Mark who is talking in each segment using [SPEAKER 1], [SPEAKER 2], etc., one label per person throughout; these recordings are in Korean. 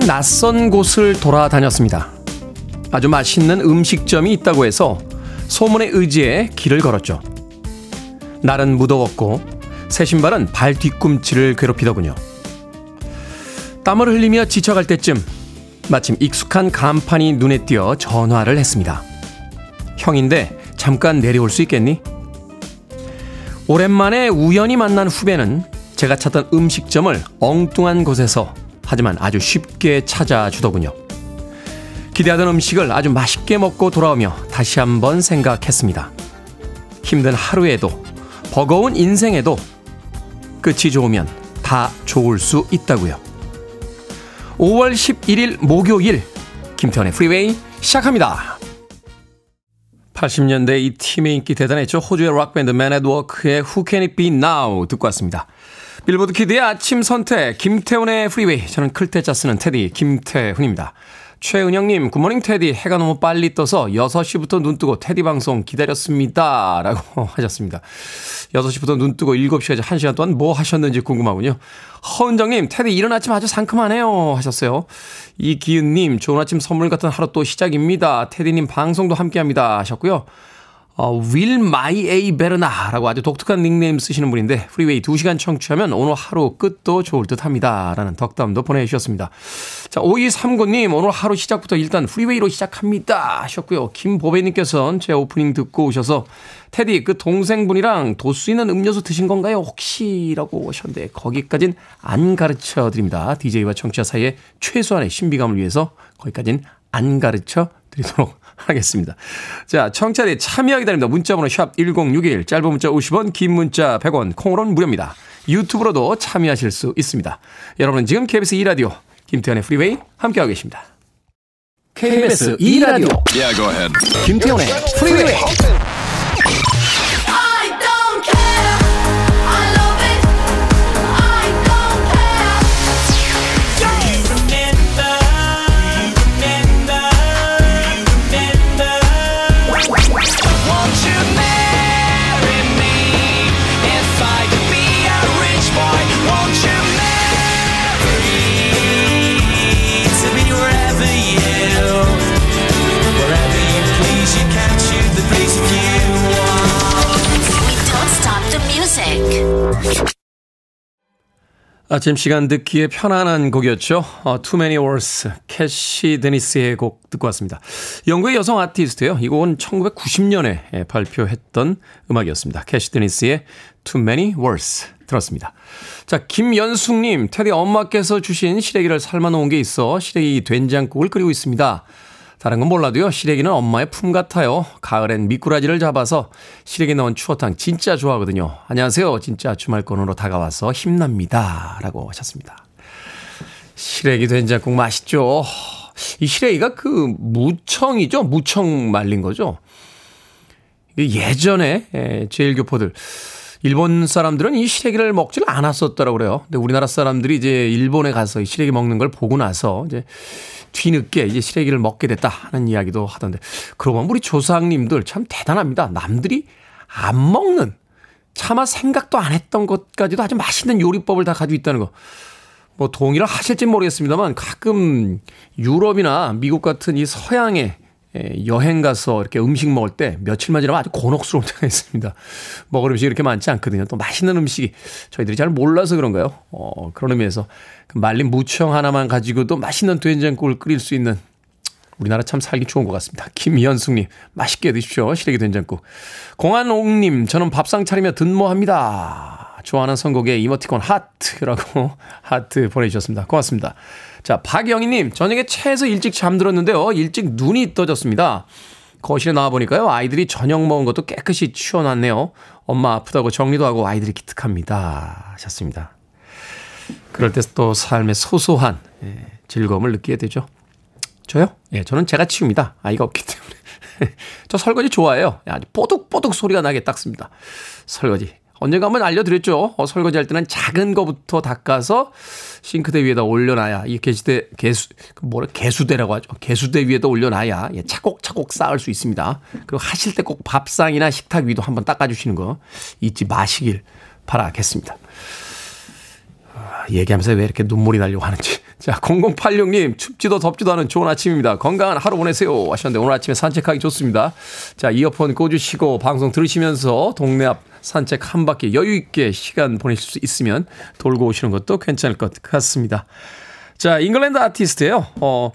[SPEAKER 1] 어제는 낯선 곳을 돌아다녔습니다. 아주 맛있는 음식점이 있다고 해서 소문에 의지해 길을 걸었죠. 날은 무더웠고 새 신발은 발 뒤꿈치를 괴롭히더군요. 땀을 흘리며 지쳐갈 때쯤 마침 익숙한 간판이 눈에 띄어 전화를 했습니다. 형인데 잠깐 내려올 수 있겠니? 오랜만에 우연히 만난 후배는 제가 찾던 음식점을 엉뚱한 곳에서 하지만 아주 쉽게 찾아주더군요. 기대하던 음식을 아주 맛있게 먹고 돌아오며 다시 한번 생각했습니다. 힘든 하루에도 버거운 인생에도 끝이 좋으면 다 좋을 수 있다고요. 5월 11일 목요일 김태훈의 프리웨이 시작합니다. 80년대 이 팀의 인기 대단했죠. 호주의 락밴드 맨앳워크의 Who Can It Be Now 듣고 왔습니다. 빌보드 키드의 아침 선택 김태훈의 프리웨이 저는 클 태자 쓰는 테디 김태훈입니다. 최은영님, good morning 테디. 해가 너무 빨리 떠서 6시부터 눈 뜨고 테디 방송 기다렸습니다. 라고 하셨습니다. 6시부터 눈 뜨고 7시까지 1시간 동안 뭐 하셨는지 궁금하군요. 허은정님, 테디 이른 아침 아주 상큼하네요. 하셨어요. 이기은님, 좋은 아침 선물 같은 하루 또 시작입니다. 테디님 방송도 함께 합니다. 하셨고요. 어, Will My A Better 라고 아주 독특한 닉네임 쓰시는 분인데 프리웨이 2시간 청취하면 오늘 하루 끝도 좋을 듯 합니다. 라는 덕담도 보내주셨습니다. 자, 5239님 오늘 하루 시작부터 일단 프리웨이로 시작합니다. 하셨고요. 김보배님께서는 제 오프닝 듣고 오셔서 테디 그 동생분이랑 도수 있는 음료수 드신 건가요? 혹시? 라고 하셨는데 거기까진 안 가르쳐 드립니다. DJ와 청취자 사이에 최소한의 신비감을 위해서 거기까진 안 가르쳐 드리도록 하겠습니다. 자, 청취자들의 참여 기다립니다. 문자번호 샵 1061, 짧은 문자 50원, 긴 문자 100원, 콩으로는 무료입니다. 유튜브로도 참여하실 수 있습니다. 여러분은 지금 KBS 2라디오 김태훈의 프리웨이 함께하고 계십니다. KBS 2라디오 yeah, 김태훈의 프리웨이 아침 시간 듣기에 편안한 곡이었죠. 어, Too Many Walls, 캐시 데니스의 곡 듣고 왔습니다. 영국의 여성 아티스트예요. 이 곡은 1990년에 발표했던 음악이었습니다. 캐시 데니스의 Too Many Walls 들었습니다. 자, 김연숙님, 테디 엄마께서 주신 시래기를 삶아놓은 게 있어 시래기 된장국을 끓이고 있습니다. 다른 건 몰라도요, 시래기는 엄마의 품 같아요. 가을엔 미꾸라지를 잡아서 시래기 넣은 추어탕 진짜 좋아하거든요. 안녕하세요. 진짜 주말권으로 다가와서 힘납니다. 라고 하셨습니다. 시래기 된장국 맛있죠? 이 시래기가 그 무청이죠? 무청 말린 거죠? 예전에 예, 제일교포들 일본 사람들은 이 시래기를 먹지를 않았었더라고 그래요. 근데 우리나라 사람들이 이제 일본에 가서 이 시래기 먹는 걸 보고 나서 이제 뒤늦게 이제 시래기를 먹게 됐다 하는 이야기도 하던데 그러고 보면 우리 조상님들 참 대단합니다. 남들이 안 먹는 차마 생각도 안 했던 것까지도 아주 맛있는 요리법을 다 가지고 있다는 거. 뭐 동의를 하실지 모르겠습니다만 가끔 유럽이나 미국 같은 이 서양의 여행 가서 이렇게 음식 먹을 때 며칠만 지나면 아주 곤혹스러운 때가 있습니다. 먹을 음식이 이렇게 많지 않거든요. 또 맛있는 음식이 저희들이 잘 몰라서 그런가요? 어, 그런 의미에서 그 말린 무청 하나만 가지고도 맛있는 된장국을 끓일 수 있는 우리나라 참 살기 좋은 것 같습니다. 김연숙님, 맛있게 드십시오. 시래기 된장국. 공한옥님, 저는 밥상 차리며 든모합니다. 좋아하는 선곡에 이모티콘 하트라고 하트 보내주셨습니다. 고맙습니다. 자, 박영희님, 저녁에 차에서 일찍 잠들었는데요. 일찍 눈이 떠졌습니다. 거실에 나와보니까요. 아이들이 저녁 먹은 것도 깨끗이 치워놨네요. 엄마 아프다고 정리도 하고 아이들이 기특합니다. 하셨습니다. 그럴 때 또 삶의 소소한 예, 즐거움을 느끼게 되죠. 저요? 예, 저는 제가 치웁니다. 아이가 없기 때문에. 저 설거지 좋아해요. 아주 뽀득뽀득 소리가 나게 닦습니다. 설거지. 언젠가 한번 알려드렸죠. 어, 설거지 할 때는 작은 거부터 닦아서 싱크대 위에다 올려놔야 이 개수대 개수 그 뭐라 개수대라고 하죠. 개수대 위에다 올려놔야 예, 차곡차곡 쌓을 수 있습니다. 그리고 하실 때 꼭 밥상이나 식탁 위도 한번 닦아주시는 거 잊지 마시길 바라겠습니다. 얘기하면서 왜 이렇게 눈물이 나려고 하는지 자, 0086님, 춥지도 덥지도 않은 좋은 아침입니다. 건강한 하루 보내세요. 하셨는데, 오늘 아침에 산책하기 좋습니다. 자, 이어폰 꽂으시고, 방송 들으시면서 동네 앞 산책 한 바퀴 여유 있게 시간 보내실 수 있으면 돌고 오시는 것도 괜찮을 것 같습니다. 자, 잉글랜드 아티스트예요 어,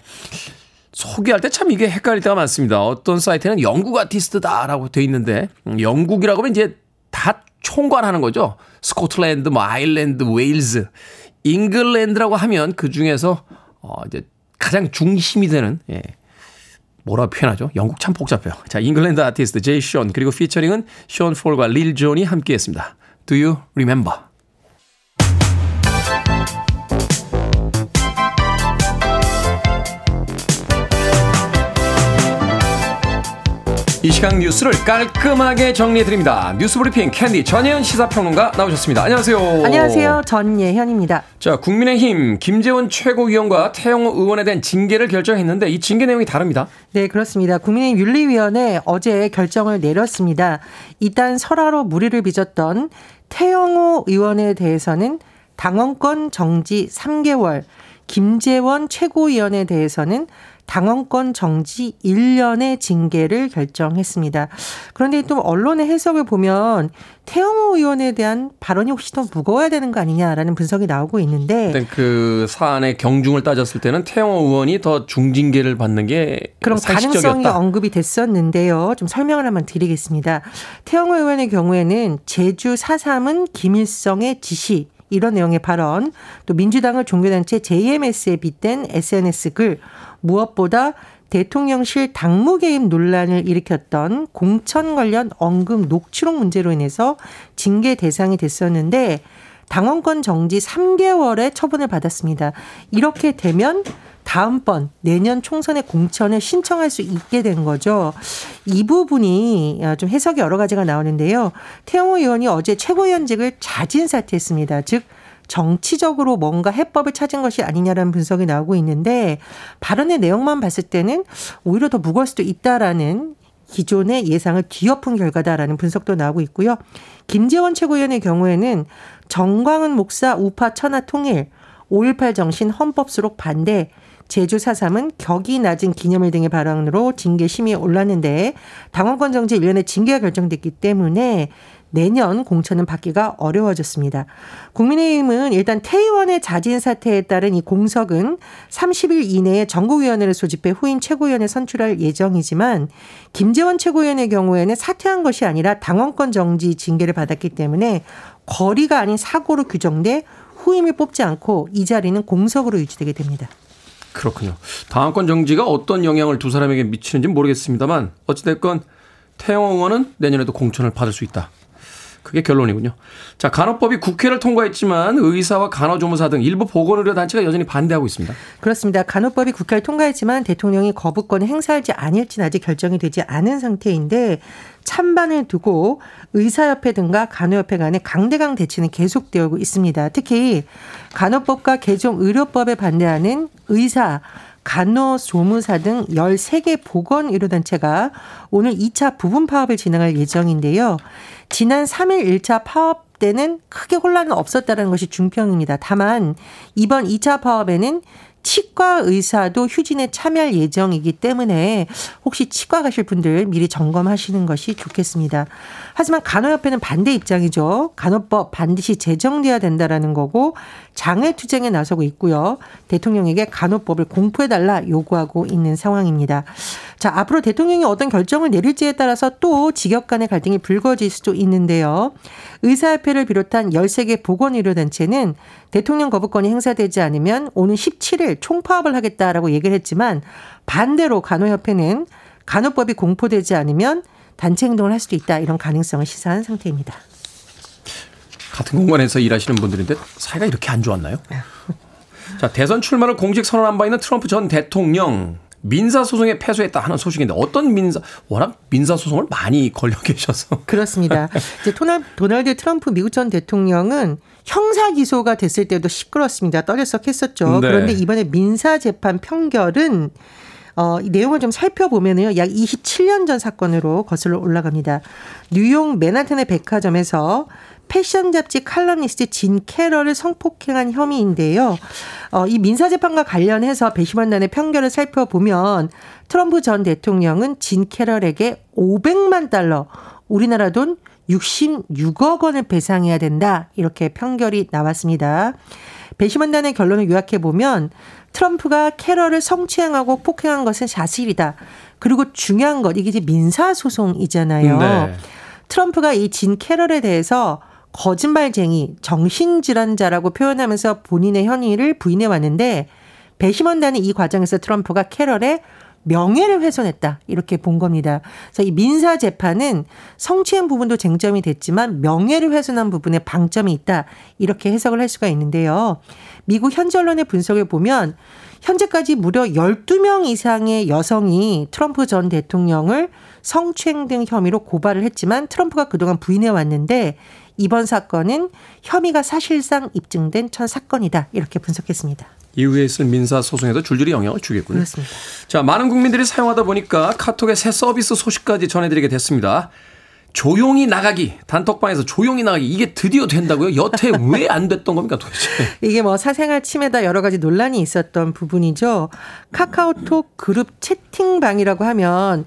[SPEAKER 1] 소개할 때 참 이게 헷갈릴 때가 많습니다. 어떤 사이트는 영국 아티스트다라고 돼 있는데, 음, 영국이라고 하면 이제 다 총괄하는 거죠. 스코틀랜드, 뭐 아일랜드, 웨일즈. 잉글랜드라고 하면 그 중에서 어 이제 가장 중심이 되는 예. 뭐라 표현하죠? 영국 참 복잡해요. 자, 잉글랜드 아티스트 제이 션 그리고 피처링은 션 폴과 릴 존이 함께 했습니다. Do you remember? 이 시간 뉴스를 깔끔하게 정리해드립니다. 뉴스브리핑 캔디 전예현 시사평론가 나오셨습니다. 안녕하세요.
[SPEAKER 2] 안녕하세요. 전예현입니다.
[SPEAKER 1] 자, 국민의힘 김재원 최고위원과 태영호 의원에 대한 징계를 결정했는데 이 징계 내용이 다릅니다.
[SPEAKER 2] 네, 그렇습니다. 국민의힘 윤리위원회 어제 결정을 내렸습니다. 일단 설화로 무리를 빚었던 태영호 의원에 대해서는 당원권 정지 3개월, 김재원 최고위원에 대해서는 당원권 정지 1년의 징계를 결정했습니다. 그런데 또 언론의 해석을 보면 태영호 의원에 대한 발언이 혹시 더 무거워야 되는 거 아니냐라는 분석이 나오고 있는데
[SPEAKER 1] 그 사안의 경중을 따졌을 때는 태영호 의원이 더 중징계를 받는 게
[SPEAKER 2] 그런 가능성이 언급이 됐었는데요. 좀 설명을 한번 드리겠습니다. 태영호 의원의 경우에는 제주 4.3은 김일성의 지시 이런 내용의 발언, 또 민주당을 종교단체 JMS에 빗댄 SNS 글, 무엇보다 대통령실 당무 개입 논란을 일으켰던 공천 관련 언급 녹취록 문제로 인해서 징계 대상이 됐었는데 당원권 정지 3개월의 처분을 받았습니다. 이렇게 되면 다음번 내년 총선의 공천을 신청할 수 있게 된 거죠. 이 부분이 좀 해석이 여러 가지가 나오는데요. 태영호 의원이 어제 최고위원직을 자진 사퇴했습니다. 즉 정치적으로 뭔가 해법을 찾은 것이 아니냐라는 분석이 나오고 있는데 발언의 내용만 봤을 때는 오히려 더 무거울 수도 있다라는 기존의 예상을 뒤엎은 결과다라는 분석도 나오고 있고요. 김재원 최고위원의 경우에는 정광은 목사 우파 천하 통일 5.18 정신 헌법 수록 반대 제주 4.3은 격이 낮은 기념일 등의 발언으로 징계 심의에 올랐는데 당원권 정지 1년의 징계가 결정됐기 때문에 내년 공천은 받기가 어려워졌습니다. 국민의힘은 일단 태의원의 자진 사퇴에 따른 이 공석은 30일 이내에 전국위원회를 소집해 후임 최고위원에 선출할 예정이지만 김재원 최고위원의 경우에는 사퇴한 것이 아니라 당원권 정지 징계를 받았기 때문에 거리가 아닌 사고로 규정돼 후임을 뽑지 않고 이 자리는 공석으로 유지되게 됩니다.
[SPEAKER 1] 그렇군요. 당원권 정지가 어떤 영향을 두 사람에게 미치는지 모르겠습니다만 어찌됐건 태영 의원은 내년에도 공천을 받을 수 있다. 그게 결론이군요. 자, 간호법이 국회를 통과했지만 의사와 간호조무사 등 일부 보건의료 단체가 여전히 반대하고 있습니다.
[SPEAKER 2] 그렇습니다. 간호법이 국회를 통과했지만 대통령이 거부권을 행사할지 아닐지는 아직 결정이 되지 않은 상태인데 찬반을 두고 의사협회 등과 간호협회 간의 강대강 대치는 계속되고 있습니다. 특히 간호법과 개정 의료법에 반대하는 의사, 간호조무사 등 13개 보건의료단체가 오늘 2차 부분 파업을 진행할 예정인데요. 지난 3일 1차 파업 때는 크게 혼란은 없었다는 것이 중평입니다. 다만 이번 2차 파업에는 치과 의사도 휴진에 참여할 예정이기 때문에 혹시 치과 가실 분들 미리 점검하시는 것이 좋겠습니다. 하지만 간호협회는 반대 입장이죠. 간호법 반드시 제정돼야 된다라는 거고 장애 투쟁에 나서고 있고요. 대통령에게 간호법을 공포해 달라 요구하고 있는 상황입니다. 자, 앞으로 대통령이 어떤 결정을 내릴지에 따라서 또 직역 간의 갈등이 불거질 수도 있는데요. 의사협회를 비롯한 13개 보건의료단체는 대통령 거부권이 행사되지 않으면 오는 17일 총파업을 하겠다라고 얘기를 했지만 반대로 간호협회는 간호법이 공포되지 않으면 단체 행동을 할 수도 있다 이런 가능성을 시사한 상태입니다.
[SPEAKER 1] 같은 공간에서 일하시는 분들인데 사이가 이렇게 안 좋았나요? 자, 대선 출마를 공식 선언한 바 있는 트럼프 전 대통령 민사 소송에 패소했다 하는 소식인데 어떤 민사, 워낙 민사 소송을 많이 걸려 계셔서.
[SPEAKER 2] 그렇습니다. 이제 토날, 도널드 트럼프 미국 전 대통령은 형사 기소가 됐을 때도 시끄럽습니다. 떠들썩했었죠. 네. 그런데 이번에 민사 재판 평결은 어, 이 내용을 좀 살펴보면요. 약 27년 전 사건으로 거슬러 올라갑니다. 뉴욕 맨하탄의 백화점에서 패션 잡지 칼럼니스트 진 캐럴을 성폭행한 혐의인데요. 어, 이 민사재판과 관련해서 배심원단의 판결을 살펴보면 트럼프 전 대통령은 진 캐럴에게 500만 달러, 우리나라 돈 66억 원을 배상해야 된다. 이렇게 판결이 나왔습니다. 배심원단의 결론을 요약해 보면 트럼프가 캐럴을 성추행하고 폭행한 것은 사실이다. 그리고 중요한 것 이게 이제 민사 소송이잖아요. 네. 트럼프가 이 진 캐럴에 대해서 거짓말쟁이, 정신질환자라고 표현하면서 본인의 현의를 부인해 왔는데 배심원단은 이 과정에서 트럼프가 캐럴의 명예를 훼손했다. 이렇게 본 겁니다. 그래서 이 민사 재판은 성추행 부분도 쟁점이 됐지만 명예를 훼손한 부분에 방점이 있다. 이렇게 해석을 할 수가 있는데요. 미국 현지 언론의 분석을 보면 현재까지 무려 12명 이상의 여성이 트럼프 전 대통령을 성추행 등 혐의로 고발을 했지만 트럼프가 그동안 부인해 왔는데 이번 사건은 혐의가 사실상 입증된 첫 사건이다. 이렇게 분석했습니다.
[SPEAKER 1] 이후에 있을 민사 소송에도 줄줄이 영향을 주겠군요.
[SPEAKER 2] 그렇습니다.
[SPEAKER 1] 자, 많은 국민들이 사용하다 보니까 카톡의 새 서비스 소식까지 전해드리게 됐습니다. 조용히 나가기 단톡방에서 조용히 나가기 이게 드디어 된다고요? 여태 왜 안 됐던 겁니까 도대체?
[SPEAKER 2] 이게 뭐 사생활 침해다 여러 가지 논란이 있었던 부분이죠. 카카오톡 그룹 채팅방이라고 하면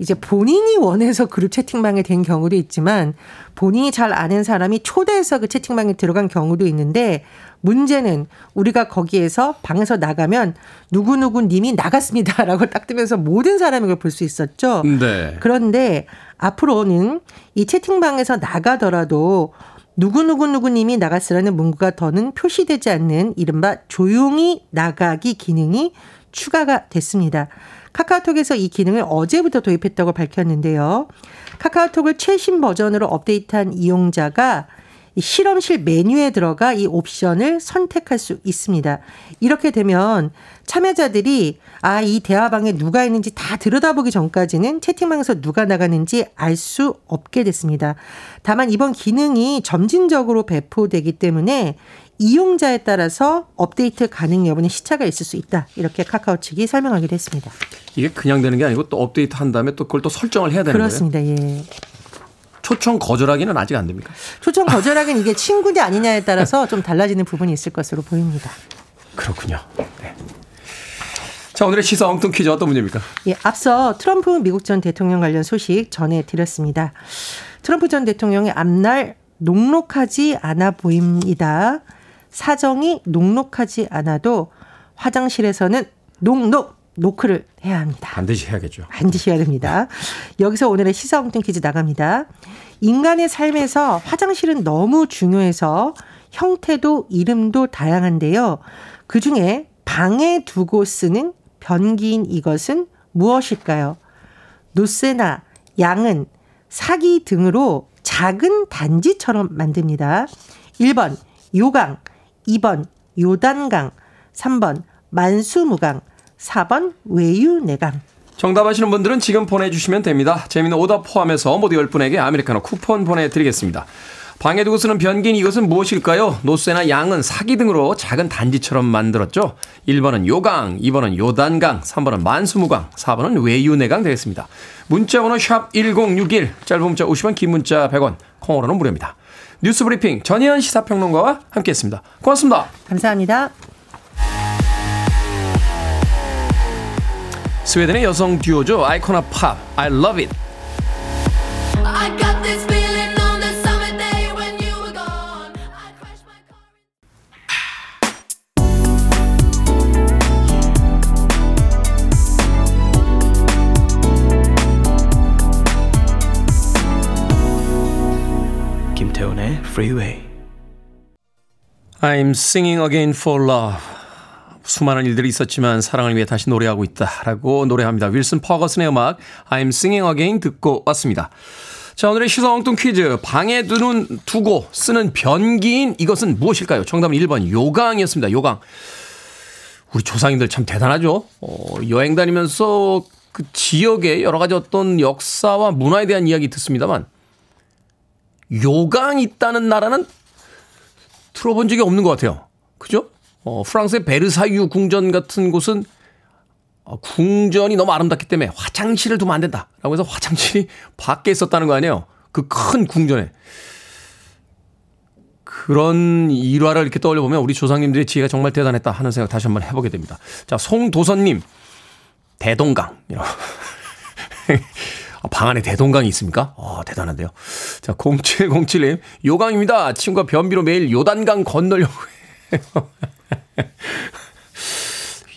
[SPEAKER 2] 이제 본인이 원해서 그룹 채팅방에 된 경우도 있지만 본인이 잘 아는 사람이 초대해서 그 채팅방에 들어간 경우도 있는데 문제는 우리가 거기에서 방에서 나가면 누구누구 님이 나갔습니다라고 딱 뜨면서 모든 사람이 그걸 볼 수 있었죠.
[SPEAKER 1] 네.
[SPEAKER 2] 그런데 앞으로는 이 채팅방에서 나가더라도 누구누구누구님이 나갔으라는 문구가 더는 표시되지 않는 이른바 조용히 나가기 기능이 추가가 됐습니다. 카카오톡에서 이 기능을 어제부터 도입했다고 밝혔는데요. 카카오톡을 최신 버전으로 업데이트한 이용자가 실험실 메뉴에 들어가 이 옵션을 선택할 수 있습니다. 이렇게 되면 참여자들이 아, 이 대화방에 누가 있는지 다 들여다보기 전까지는 채팅방에서 누가 나가는지 알 수 없게 됐습니다. 다만 이번 기능이 점진적으로 배포되기 때문에 이용자에 따라서 업데이트 가능 여부는 시차가 있을 수 있다. 이렇게 카카오 측이 설명하기도 했습니다.
[SPEAKER 1] 이게 그냥 되는 게 아니고 또 업데이트 한 다음에 또 그걸 또 설정을 해야 되는
[SPEAKER 2] 그렇습니다.
[SPEAKER 1] 거예요.
[SPEAKER 2] 그렇습니다. 예.
[SPEAKER 1] 초청 거절하기는 아직 안 됩니까?
[SPEAKER 2] 초청 거절하기는 이게 친구냐 아니냐에 따라서 좀 달라지는 부분이 있을 것으로 보입니다.
[SPEAKER 1] 그렇군요. 네. 자, 오늘의 시사 엉뚱 퀴즈 어떤 문제입니까?
[SPEAKER 2] 예, 앞서 트럼프 미국 전 대통령 관련 소식 전해드렸습니다. 트럼프 전 대통령의 앞날 녹록하지 않아 보입니다. 사정이 녹록하지 않아도 화장실에서는 녹록 노크를 해야 합니다.
[SPEAKER 1] 반드시 해야겠죠.
[SPEAKER 2] 반드시 해야 됩니다. 여기서 오늘의 시사 엉뚱 퀴즈 나갑니다. 인간의 삶에서 화장실은 너무 중요해서 형태도 이름도 다양한데요. 그 중에 방에 두고 쓰는 변기인 이것은 무엇일까요? 노세나 양은 사기 등으로 작은 단지처럼 만듭니다. 1번 요강, 2번 요단강, 3번 만수무강, 4번 외유내강.
[SPEAKER 1] 정답하시는 분들은 지금 보내주시면 됩니다. 재미는 오답 포함해서 모두 10분에게 아메리카노 쿠폰 보내드리겠습니다. 방에 두고 쓰는 변기인 이것은 무엇일까요? 노쇠나 양은 사기 등으로 작은 단지처럼 만들었죠. 1번은 요강, 2번은 요단강, 3번은 만수무강, 4번은 외유내강 되겠습니다. 문자번호 샵 1061, 짧은 문자 50원, 긴 문자 100원, 콩으로는 무료입니다. 뉴스 브리핑 전희연 시사평론가와 함께했습니다. 고맙습니다.
[SPEAKER 2] 감사합니다.
[SPEAKER 1] 스웨덴의 여성 듀오죠. 아이코나 팝, I love it. Freeway. I'm singing again for love. 수많은 일들이 있었지만 사랑을 위해 다시 노래하고 있다라고 노래합니다. 윌슨 퍼거슨의 음악 I'm Singing Again 듣고 왔습니다. 자 오늘의 시선 엉뚱 퀴즈 방에 두는 두고 쓰는 변기인 이것은 무엇일까요? 정답은 1번 요강이었습니다. 요강. 우리 조상님들 참 대단하죠. 어, 여행 다니면서 그 지역의 여러 가지 어떤 역사와 문화에 대한 이야기 듣습니다만 요강 있다는 나라는 들어본 적이 없는 것 같아요. 그죠? 어, 프랑스의 베르사유 궁전 같은 곳은 어, 궁전이 너무 아름답기 때문에 화장실을 두면 안 된다. 라고 해서 화장실이 밖에 있었다는 거 아니에요? 그 큰 궁전에. 그런 일화를 이렇게 떠올려 보면 우리 조상님들의 지혜가 정말 대단했다 하는 생각 다시 한번 해보게 됩니다. 자, 송도선님, 대동강. 아, 방 안에 대동강이 있습니까? 어, 대단한데요. 자, 0707님, 요강입니다. 친구가 변비로 매일 요단강 건너려고 해요.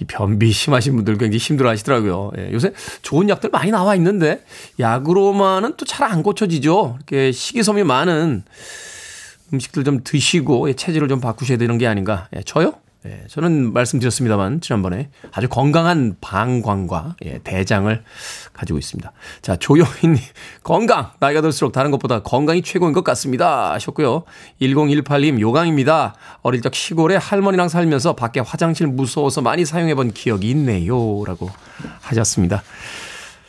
[SPEAKER 1] 이 변비 심하신 분들 굉장히 힘들어 하시더라고요. 예, 요새 좋은 약들 많이 나와 있는데, 약으로만은 또 잘 안 고쳐지죠. 이렇게 식이섬유 많은 음식들 좀 드시고 예, 체질을 좀 바꾸셔야 되는 게 아닌가. 예, 저요? 예, 저는 말씀드렸습니다만 지난번에 아주 건강한 방광과 예, 대장을 가지고 있습니다. 자, 조용희님 건강 나이가 들수록 다른 것보다 건강이 최고인 것 같습니다 하셨고요. 1018님 요강입니다. 어릴 적 시골에 할머니랑 살면서 밖에 화장실 무서워서 많이 사용해본 기억이 있네요라고 하셨습니다.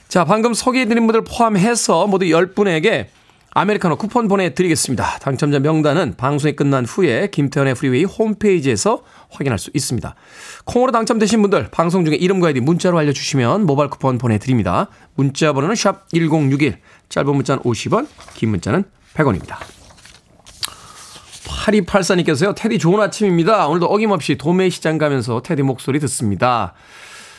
[SPEAKER 1] 자, 방금 소개해드린 분들 포함해서 모두 10분에게 아메리카노 쿠폰 보내드리겠습니다. 당첨자 명단은 방송이 끝난 후에 김태훈의 프리웨이 홈페이지에서 확인할 수 있습니다. 콩으로 당첨되신 분들 방송 중에 이름과 아이디 문자로 알려주시면 모바일 쿠폰 보내드립니다. 문자 번호는 샵 1061, 짧은 문자는 50원, 긴 문자는 100원입니다. 8284님께서요. 테디 좋은 아침입니다. 오늘도 어김없이 도매시장 가면서 테디 목소리 듣습니다.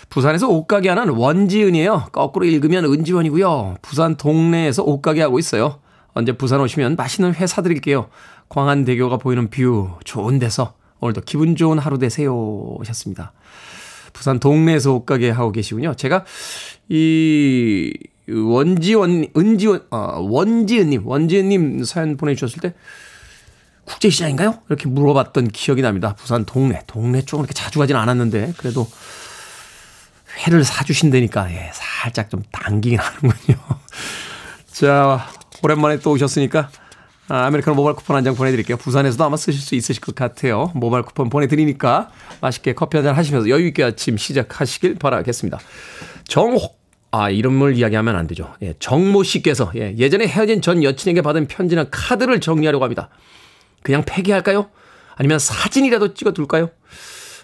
[SPEAKER 1] 부산에서 옷가게 하는 원지은이에요. 거꾸로 읽으면 은지원이고요. 부산 동네에서 옷가게 하고 있어요. 언제 부산 오시면 맛있는 회 사드릴게요. 광안대교가 보이는 view 좋은 데서 오늘도 기분 좋은 하루 되세요. 하셨습니다. 부산 동래에서 옷가게 하고 계시군요. 제가 이 원지원, 은지원, 어, 원지은님, 원지은님 사연 보내주셨을 때 국제시장인가요? 이렇게 물어봤던 기억이 납니다. 부산 동래, 동래 쪽은 이렇게 자주 가진 않았는데 그래도 회를 사주신다니까 예, 살짝 좀 당기긴 하는군요. 자, 오랜만에 또 오셨으니까 아, 아메리카노 모바일 쿠폰 한 장 보내드릴게요. 부산에서도 아마 쓰실 수 있으실 것 같아요. 모바일 쿠폰 보내드리니까 맛있게 커피 한 잔 하시면서 여유있게 아침 시작하시길 바라겠습니다. 정혹, 아, 이름을 이야기하면 안 되죠. 예, 정모 씨께서 예, 예전에 헤어진 전 여친에게 받은 편지나 카드를 정리하려고 합니다. 그냥 폐기할까요? 아니면 사진이라도 찍어둘까요?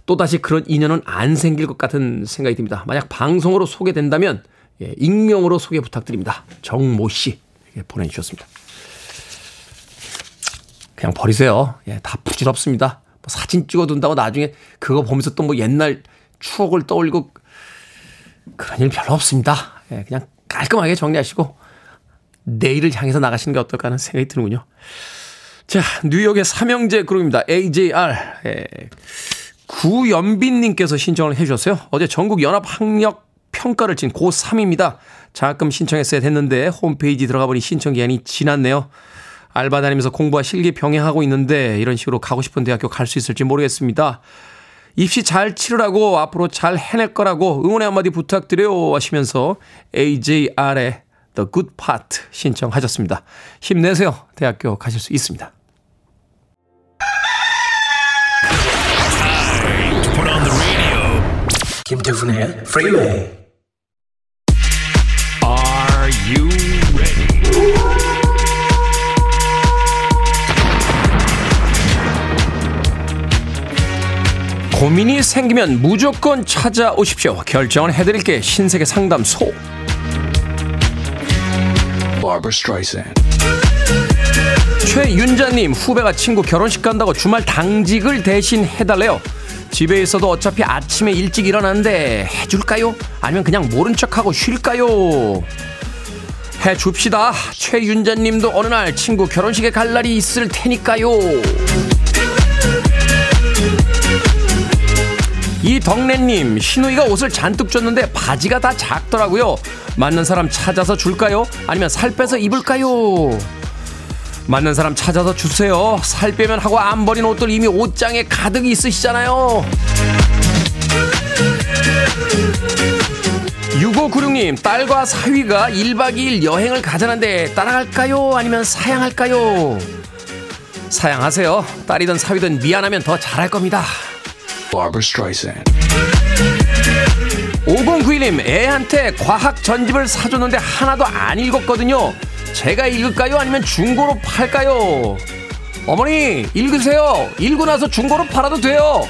[SPEAKER 1] 또다시 그런 인연은 안 생길 것 같은 생각이 듭니다. 만약 방송으로 소개된다면 예, 익명으로 소개 부탁드립니다. 정모 씨. 예, 보내주셨습니다. 그냥 버리세요. 예, 다 부질없습니다. 뭐 사진 찍어둔다고 나중에 그거 보면서 또 뭐 옛날 추억을 떠올리고 그런 일 별로 없습니다. 예, 그냥 깔끔하게 정리하시고 내일을 향해서 나가시는 게 어떨까 하는 생각이 드는군요. 자, 뉴욕의 삼형제 그룹입니다. AJR. 예. 구연빈님께서 신청을 해주셨어요. 어제 전국 연합 학력 평가를 친 고3입니다. 장학금 신청했어야 됐는데 홈페이지 들어가 보니 신청 기한이 지났네요. 알바 다니면서 공부와 실기 병행하고 있는데 이런 식으로 가고 싶은 대학교 갈 수 있을지 모르겠습니다. 입시 잘 치르라고 앞으로 잘 해낼 거라고 응원의 한마디 부탁드려요 하시면서 AJR의 The Good Part 신청하셨습니다. 힘내세요. 대학교 가실 수 있습니다.
[SPEAKER 3] 김태훈의 Freeway.
[SPEAKER 4] you
[SPEAKER 1] 고민이 생기면 무조건 찾아오십시오. 결정을 해드릴게 신세계 상담소. 최윤자님 후배가 친구 결혼식 간다고 주말 당직을 대신 해달래요. 집에 있어도 어차피 아침에 일찍 일어나는데 해줄까요? 아니면 그냥 모른 척하고 쉴까요? 해 줍시다. 최윤자님도 어느 날 친구 결혼식에 갈 날이 있을 테니까요. 이덕래님 신우이가 옷을 잔뜩 줬는데 바지가 다 작더라고요. 맞는 사람 찾아서 줄까요? 아니면 살 빼서 입을까요? 맞는 사람 찾아서 주세요. 살 빼면 하고 안 버린 옷들 이미 옷장에 가득 있으시잖아요. 6596님, 딸과 사위가 1박 2일 여행을 가자는데 따라갈까요? 아니면 사양할까요? 사양하세요. 딸이든 사위든 미안하면 더 잘할 겁니다.
[SPEAKER 4] Barbara Streisand.
[SPEAKER 1] 5091님, 애한테 과학 전집을 사줬는데 하나도 안 읽었거든요. 제가 읽을까요? 아니면 중고로 팔까요? 어머니, 읽으세요. 읽고 나서 중고로 팔아도 돼요.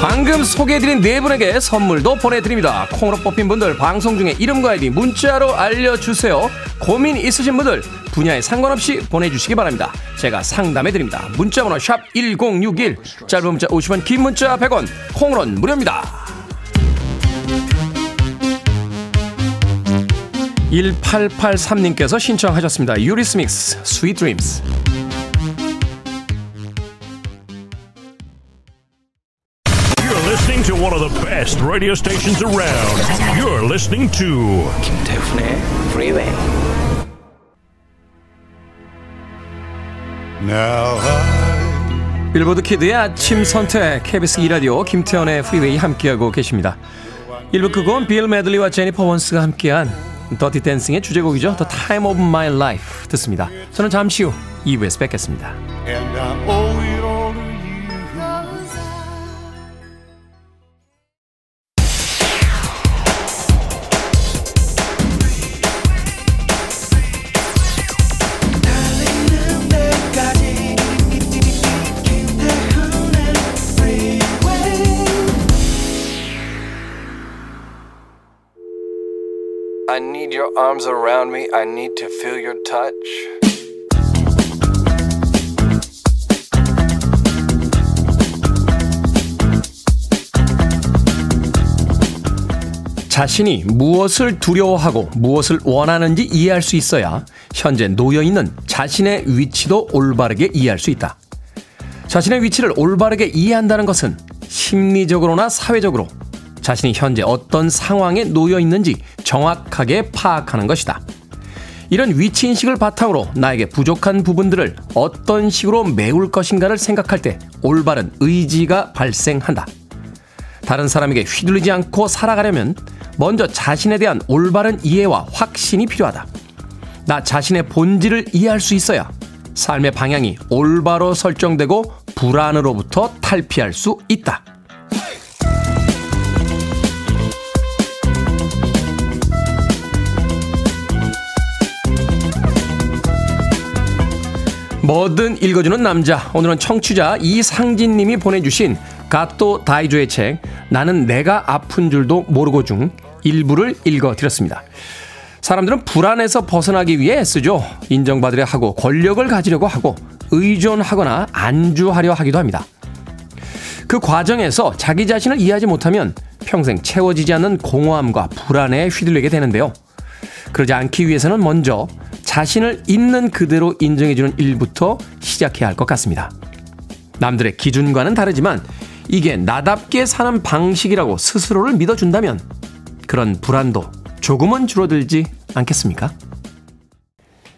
[SPEAKER 1] 방금 소개해드린 네 분에게 선물도 보내드립니다. 콩으로 뽑힌 분들 방송 중에 이름과 아이디 문자로 알려주세요. 고민 있으신 분들 분야에 상관없이 보내주시기 바랍니다. 제가 상담해드립니다. 문자번호 샵 1061, 짧은 문자 50원, 긴 문자 100원, 콩으로는 무료입니다. 1883님께서 신청하셨습니다.
[SPEAKER 5] Eurythmics, Sweet Dreams. Best radio stations around. You're listening to
[SPEAKER 3] 김태훈의 Freeway.
[SPEAKER 6] Now I
[SPEAKER 1] Billboard Kid의 아침 선택 KBS 2 라디오 김태훈의 Freeway 함께하고 계십니다. 1부 끝곡은 빌 메들리와 제니퍼 원스가 함께한 Dirty Dancing의 주제곡이죠. The Time of My Life 듣습니다. 저는 잠시 후 2부에서 뵙겠습니다.
[SPEAKER 7] Your arms around me. I need to feel your touch.
[SPEAKER 1] 자신이 무엇을 두려워하고 무엇을 원하는지 이해할 수 있어야 현재 놓여 있는 자신의 위치도 올바르게 이해할 수 있다. 자신의 위치를 올바르게 이해한다는 것은 심리적으로나 사회적으로 자신이 현재 어떤 상황에 놓여 있는지 정확하게 파악하는 것이다. 이런 위치 인식을 바탕으로 나에게 부족한 부분들을 어떤 식으로 메울 것인가를 생각할 때 올바른 의지가 발생한다. 다른 사람에게 휘둘리지 않고 살아가려면 먼저 자신에 대한 올바른 이해와 확신이 필요하다. 나 자신의 본질을 이해할 수 있어야 삶의 방향이 올바로 설정되고 불안으로부터 탈피할 수 있다. 뭐든 읽어주는 남자. 오늘은 청취자 이상진 님이 보내주신 가또 다이조의 책 나는 내가 아픈 줄도 모르고 중 일부를 읽어드렸습니다. 사람들은 불안에서 벗어나기 위해 애쓰죠. 인정받으려 하고 권력을 가지려고 하고 의존하거나 안주하려 하기도 합니다. 그 과정에서 자기 자신을 이해하지 못하면 평생 채워지지 않는 공허함과 불안에 휘둘리게 되는데요. 그러지 않기 위해서는 먼저 자신을 있는 그대로 인정해주는 일부터 시작해야 할 것 같습니다. 남들의 기준과는 다르지만 이게 나답게 사는 방식이라고 스스로를 믿어준다면 그런 불안도 조금은 줄어들지 않겠습니까?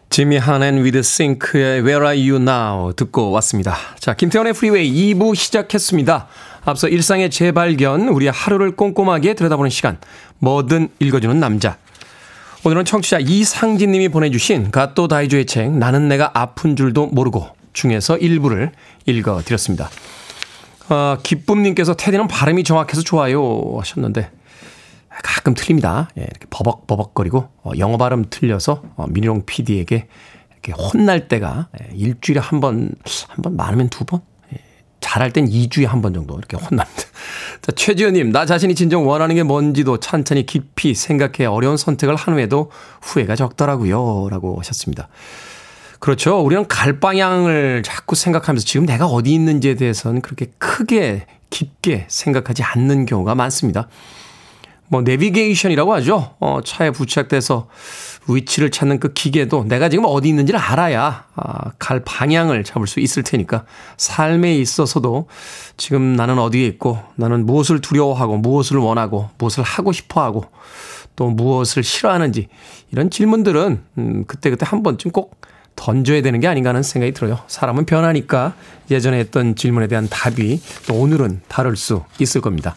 [SPEAKER 1] Jimmy Harnen with Synch의 Where Are You Now 듣고 왔습니다. 자, 김태훈의 Freeway 2부 시작했습니다. 앞서 일상의 재발견, 우리의 하루를 꼼꼼하게 들여다보는 시간, 뭐든 읽어주는 남자. 오늘은 청취자 이상진 님이 보내주신 가또 다이조의 책 나는 내가 아픈 줄도 모르고 중에서 일부를 읽어드렸습니다. 어, 기쁨님께서 테디는 발음이 정확해서 좋아요 하셨는데 가끔 틀립니다. 예, 이렇게 버벅버벅거리고 어, 영어 발음 틀려서 어, 민희롱 PD에게 이렇게 혼날 때가 예, 일주일에 한 번, 한 번 많으면 두 번? 예, 잘할 땐 2주에 한 번 정도 이렇게 혼납니다. 자, 최지현님, 나 자신이 진정 원하는 게 뭔지도 천천히 깊이 생각해 어려운 선택을 한 후에도 후회가 적더라고요. 라고 하셨습니다. 그렇죠. 우리는 갈 방향을 자꾸 생각하면서 지금 내가 어디 있는지에 대해서는 그렇게 크게 깊게 생각하지 않는 경우가 많습니다. 뭐 내비게이션이라고 하죠. 어, 차에 부착돼서 위치를 찾는 그 기계도 내가 지금 어디 있는지를 알아야 아, 갈 방향을 잡을 수 있을 테니까 삶에 있어서도 지금 나는 어디에 있고 나는 무엇을 두려워하고 무엇을 원하고 무엇을 하고 싶어 하고 또 무엇을 싫어하는지 이런 질문들은 음, 그때그때 한 번쯤 꼭 던져야 되는 게 아닌가 하는 생각이 들어요. 사람은 변하니까 예전에 했던 질문에 대한 답이 또 오늘은 다를 수 있을 겁니다.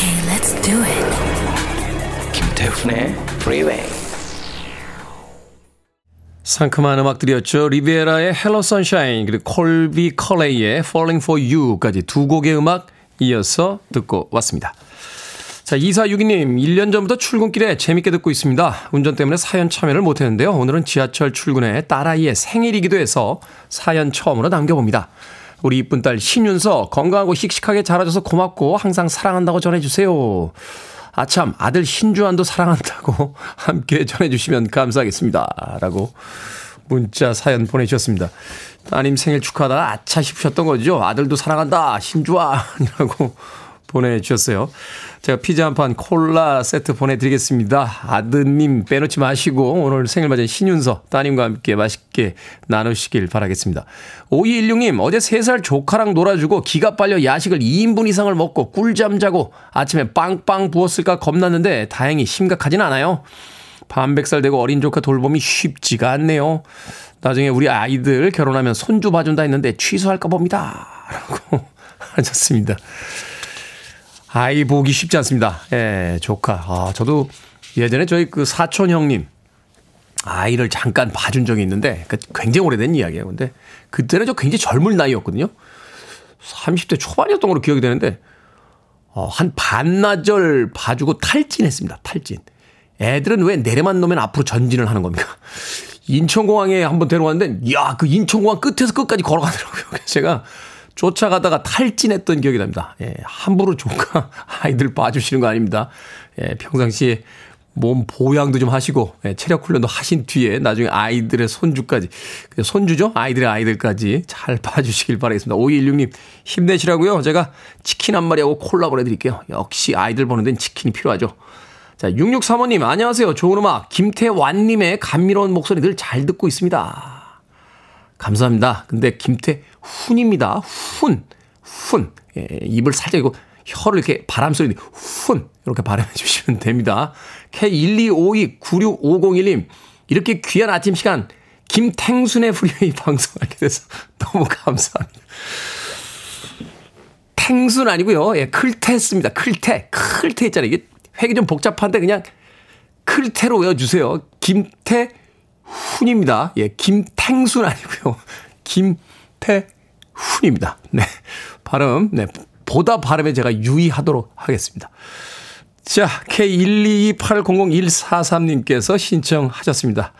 [SPEAKER 8] Okay, let's do it.
[SPEAKER 3] 김태훈의 Freeway.
[SPEAKER 1] 상큼한 음악들이었죠. 리비에라의 Hello Sunshine 그리고 콜비 컬레이의 Falling for You까지 두 곡의 음악 이어서 듣고 왔습니다. 자, 2462님, 1년 전부터 출근길에 재밌게 듣고 있습니다. 운전 때문에 사연 참여를 못했는데요. 오늘은 지하철 출근에 딸아이의 생일이기도 해서 사연 처음으로 남겨봅니다. 우리 이쁜 딸 신윤서 건강하고 씩씩하게 자라줘서 고맙고 항상 사랑한다고 전해주세요. 아참 아들 신주환도 사랑한다고 함께 전해주시면 감사하겠습니다. 라고 문자 사연 보내주셨습니다. 따님 생일 축하하다 아차 싶으셨던 거죠. 아들도 사랑한다 신주환이라고 보내주셨어요. 제가 피자 한 판 콜라 세트 보내드리겠습니다. 아드님 빼놓지 마시고 오늘 생일 맞은 신윤서 따님과 함께 맛있게 나누시길 바라겠습니다. 5216님 어제 3살 조카랑 놀아주고 기가 빨려 야식을 2인분 이상을 먹고 꿀잠 자고 아침에 빵빵 부었을까 겁났는데 다행히 심각하진 않아요. 반백살 되고 어린 조카 돌봄이 쉽지가 않네요. 나중에 우리 아이들 결혼하면 손주 봐준다 했는데 취소할까 봅니다. 라고 하셨습니다. 아이 보기 쉽지 않습니다. 예, 조카. 아, 저도 예전에 저희 그 사촌 형님 아이를 잠깐 봐준 적이 있는데 그 굉장히 오래된 이야기예요. 근데 그때는 저 굉장히 젊은 나이였거든요. 30대 초반이었던 걸로 기억이 되는데 어, 한 반나절 봐주고 탈진했습니다. 탈진. 애들은 왜 내려만 놓으면 앞으로 전진을 하는 겁니까? 인천공항에 한번 데려왔는데, 야, 그 인천공항 끝에서 끝까지 걸어가더라고요. 그래서 제가 쫓아가다가 탈진했던 기억이 납니다. 예, 함부로 조카 아이들 봐주시는 거 아닙니다. 예, 평상시에 몸 보양도 좀 하시고 예, 체력 훈련도 하신 뒤에 나중에 아이들의 손주까지 손주죠 아이들의 아이들까지 잘 봐주시길 바라겠습니다. 5216님 힘내시라고요. 제가 치킨 한 마리하고 콜라 보내드릴게요. 역시 아이들 보는 데는 치킨이 필요하죠. 자 6635님 안녕하세요. 좋은 음악 김태완님의 감미로운 목소리 늘 잘 듣고 있습니다. 감사합니다. 근데 김태 훈입니다. 훈. 훈. 예, 입을 살짝 이고 혀를 이렇게 바람 소리 훈 이렇게 발음해 주시면 됩니다. K125296501님 이렇게 귀한 아침 시간 김탱순의 Freeway 방송하게 돼서 너무 감사합니다. 탱순 아니고요. 예, 클테했습니다. 클테. 클테 있잖아요. 이게 획이 좀 복잡한데 그냥 클테로 외워 주세요. 김태훈입니다. 예, 김탱순 아니고요. 김 태훈입니다. 네. 발음, 네. 보다 발음에 제가 유의하도록 하겠습니다. 자, K122800143님께서 신청하셨습니다.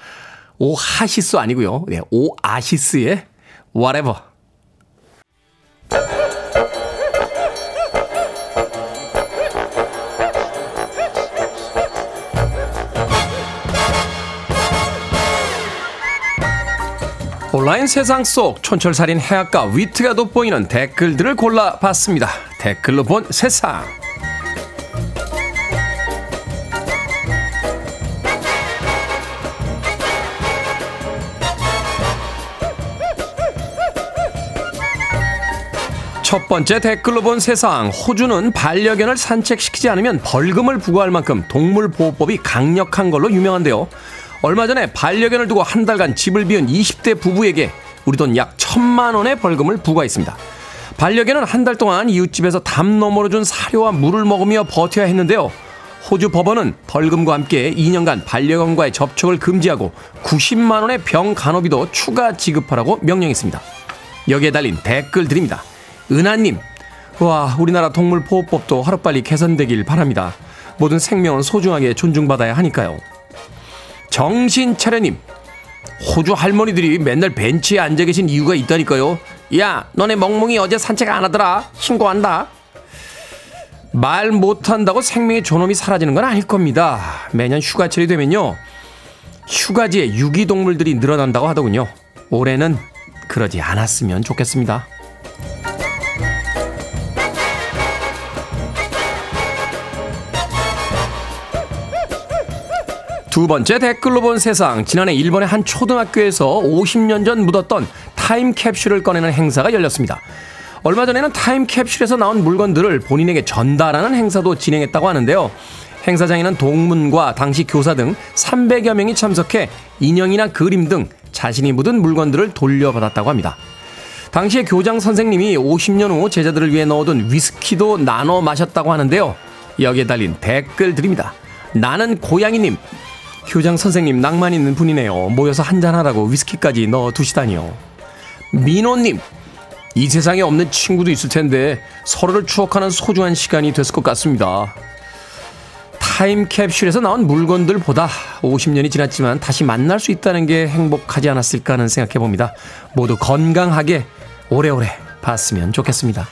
[SPEAKER 1] 오하시스 아니고요. 네, 오아시스의 whatever. 온라인 세상 속 촌철살인 해악과 위트가 돋보이는 댓글들을 골라봤습니다. 댓글로 본 세상. 첫 번째 댓글로 본 세상. 호주는 반려견을 산책시키지 않으면 벌금을 부과할 만큼 동물보호법이 강력한 걸로 유명한데요. 얼마 전에 반려견을 두고 한 달간 집을 비운 20대 부부에게 우리 돈 약 천만 원의 벌금을 부과했습니다. 반려견은 한 달 동안 이웃집에서 담 너머로 준 사료와 물을 먹으며 버텨야 했는데요. 호주 법원은 벌금과 함께 2년간 반려견과의 접촉을 금지하고 90만 원의 병 간호비도 추가 지급하라고 명령했습니다. 여기에 달린 댓글 드립니다. 은하님, 와, 우리나라 동물보호법도 하루빨리 개선되길 바랍니다. 모든 생명은 소중하게 존중받아야 하니까요. 정신 차려님. 호주 할머니들이 맨날 벤치에 앉아 계신 이유가 있다니까요. 야, 너네 멍멍이 어제 산책 안 하더라. 신고한다. 말 못한다고 생명의 존엄이 사라지는 건 아닐 겁니다. 매년 휴가철이 되면요. 휴가지에 유기동물들이 늘어난다고 하더군요. 올해는 그러지 않았으면 좋겠습니다. 두 번째 댓글로 본 세상. 지난해 일본의 한 초등학교에서 50년 전 묻었던 타임캡슐을 꺼내는 행사가 열렸습니다. 얼마 전에는 타임캡슐에서 나온 물건들을 본인에게 전달하는 행사도 진행했다고 하는데요. 행사장에는 동문과 당시 교사 등 300여 명이 참석해 인형이나 그림 등 자신이 묻은 물건들을 돌려받았다고 합니다. 당시에 교장 선생님이 50년 후 제자들을 위해 넣어둔 위스키도 나눠 마셨다고 하는데요. 여기에 달린 댓글들입니다. 나는 고양이님. 교장 선생님 낭만 있는 분이네요. 모여서 한잔하라고 위스키까지 넣어 두시다니요. 민호님. 이 세상에 없는 친구도 있을 텐데 서로를 추억하는 소중한 시간이 됐을 것 같습니다. 타임캡슐에서 나온 물건들보다 50년이 지났지만 다시 만날 수 있다는 게 행복하지 않았을까 하는 생각해 봅니다. 모두 건강하게 오래오래 봤으면 좋겠습니다.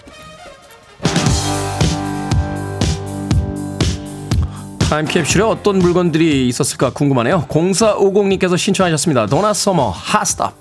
[SPEAKER 1] 타임캡슐에 어떤 물건들이 있었을까 궁금하네요. 0450님께서 신청하셨습니다. 도나 서머 Hot
[SPEAKER 4] Stuff.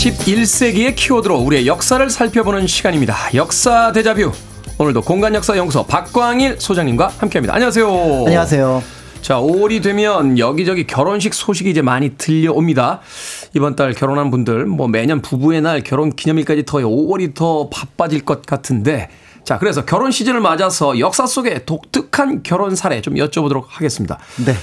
[SPEAKER 1] 21세기의 키워드로 우리의 역사를 살펴보는 시간입니다. 역사 대자뷰. 오늘도 공간 역사 연구소 박광일 소장님과 함께합니다. 안녕하세요.
[SPEAKER 9] 안녕하세요.
[SPEAKER 1] 자, 5월이 되면 여기저기 결혼식 소식이 이제 많이 들려옵니다. 이번 달 결혼한 분들, 뭐 매년 부부의 날, 결혼 기념일까지 더 5월이 더 바빠질 것 같은데, 자, 그래서 결혼 시즌을 맞아서 역사 속의 독특한 결혼 사례 좀 여쭤보도록 하겠습니다.
[SPEAKER 9] 네.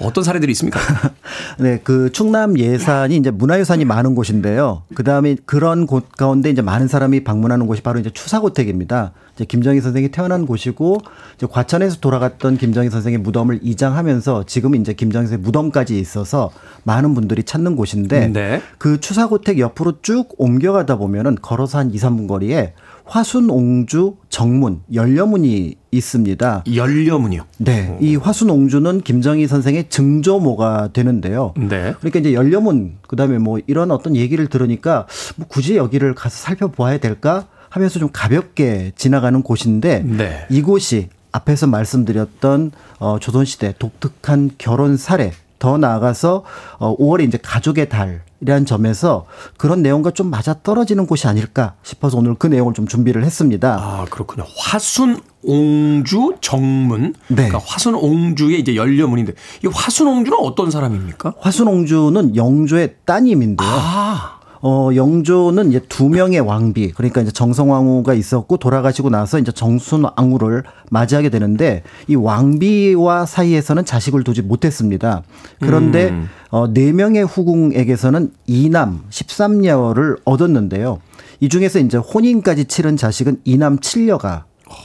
[SPEAKER 1] 어떤 사례들이 있습니까?
[SPEAKER 9] 네, 그 충남 예산이 이제 문화유산이 많은 곳인데요. 그 다음에 그런 곳 가운데 이제 많은 사람이 방문하는 곳이 바로 이제 추사고택입니다. 이제 김정희 선생이 태어난 곳이고 이제 과천에서 돌아갔던 김정희 선생의 무덤을 이장하면서 지금 이제 김정희 선생 무덤까지 있어서 많은 분들이 찾는 곳인데
[SPEAKER 1] 네.
[SPEAKER 9] 그 추사고택 옆으로 쭉 옮겨가다 보면은 걸어서 한 2, 3분 거리에 화순옹주 정문 연려문이 있습니다.
[SPEAKER 1] 연려문이요.
[SPEAKER 9] 네. 이 화순옹주는 김정희 선생의 증조모가 되는데요.
[SPEAKER 1] 네.
[SPEAKER 9] 그러니까 이제 연려문, 그 다음에 뭐 이런 어떤 얘기를 들으니까 뭐 굳이 여기를 가서 살펴보아야 될까 하면서 좀 가볍게 지나가는 곳인데
[SPEAKER 1] 네.
[SPEAKER 9] 이곳이 앞에서 말씀드렸던 어, 조선시대 독특한 결혼 사례 더 나아가서 어 5월에 이제 가족의 달이라는 점에서 그런 내용과 좀 맞아 떨어지는 곳이 아닐까 싶어서 오늘 그 내용을 좀 준비를 했습니다.
[SPEAKER 1] 아, 그렇군요. 화순 옹주 정문.
[SPEAKER 9] 네.
[SPEAKER 1] 그러니까 화순 옹주의 이제 연려문인데 이 화순 옹주는 어떤 사람입니까?
[SPEAKER 9] 화순 옹주는 영조의 따님인데요.
[SPEAKER 1] 아,
[SPEAKER 9] 어, 영조는 이제 두 명의 왕비, 그러니까 이제 정성왕후가 있었고 돌아가시고 나서 이제 정순왕후를 맞이하게 되는데 이 왕비와 사이에서는 자식을 두지 못했습니다. 그런데
[SPEAKER 1] 음.
[SPEAKER 9] 어, 네 명의 후궁에게서는 이남 13녀를 얻었는데요. 이 중에서 이제 혼인까지 치른 자식은 이남 7녀가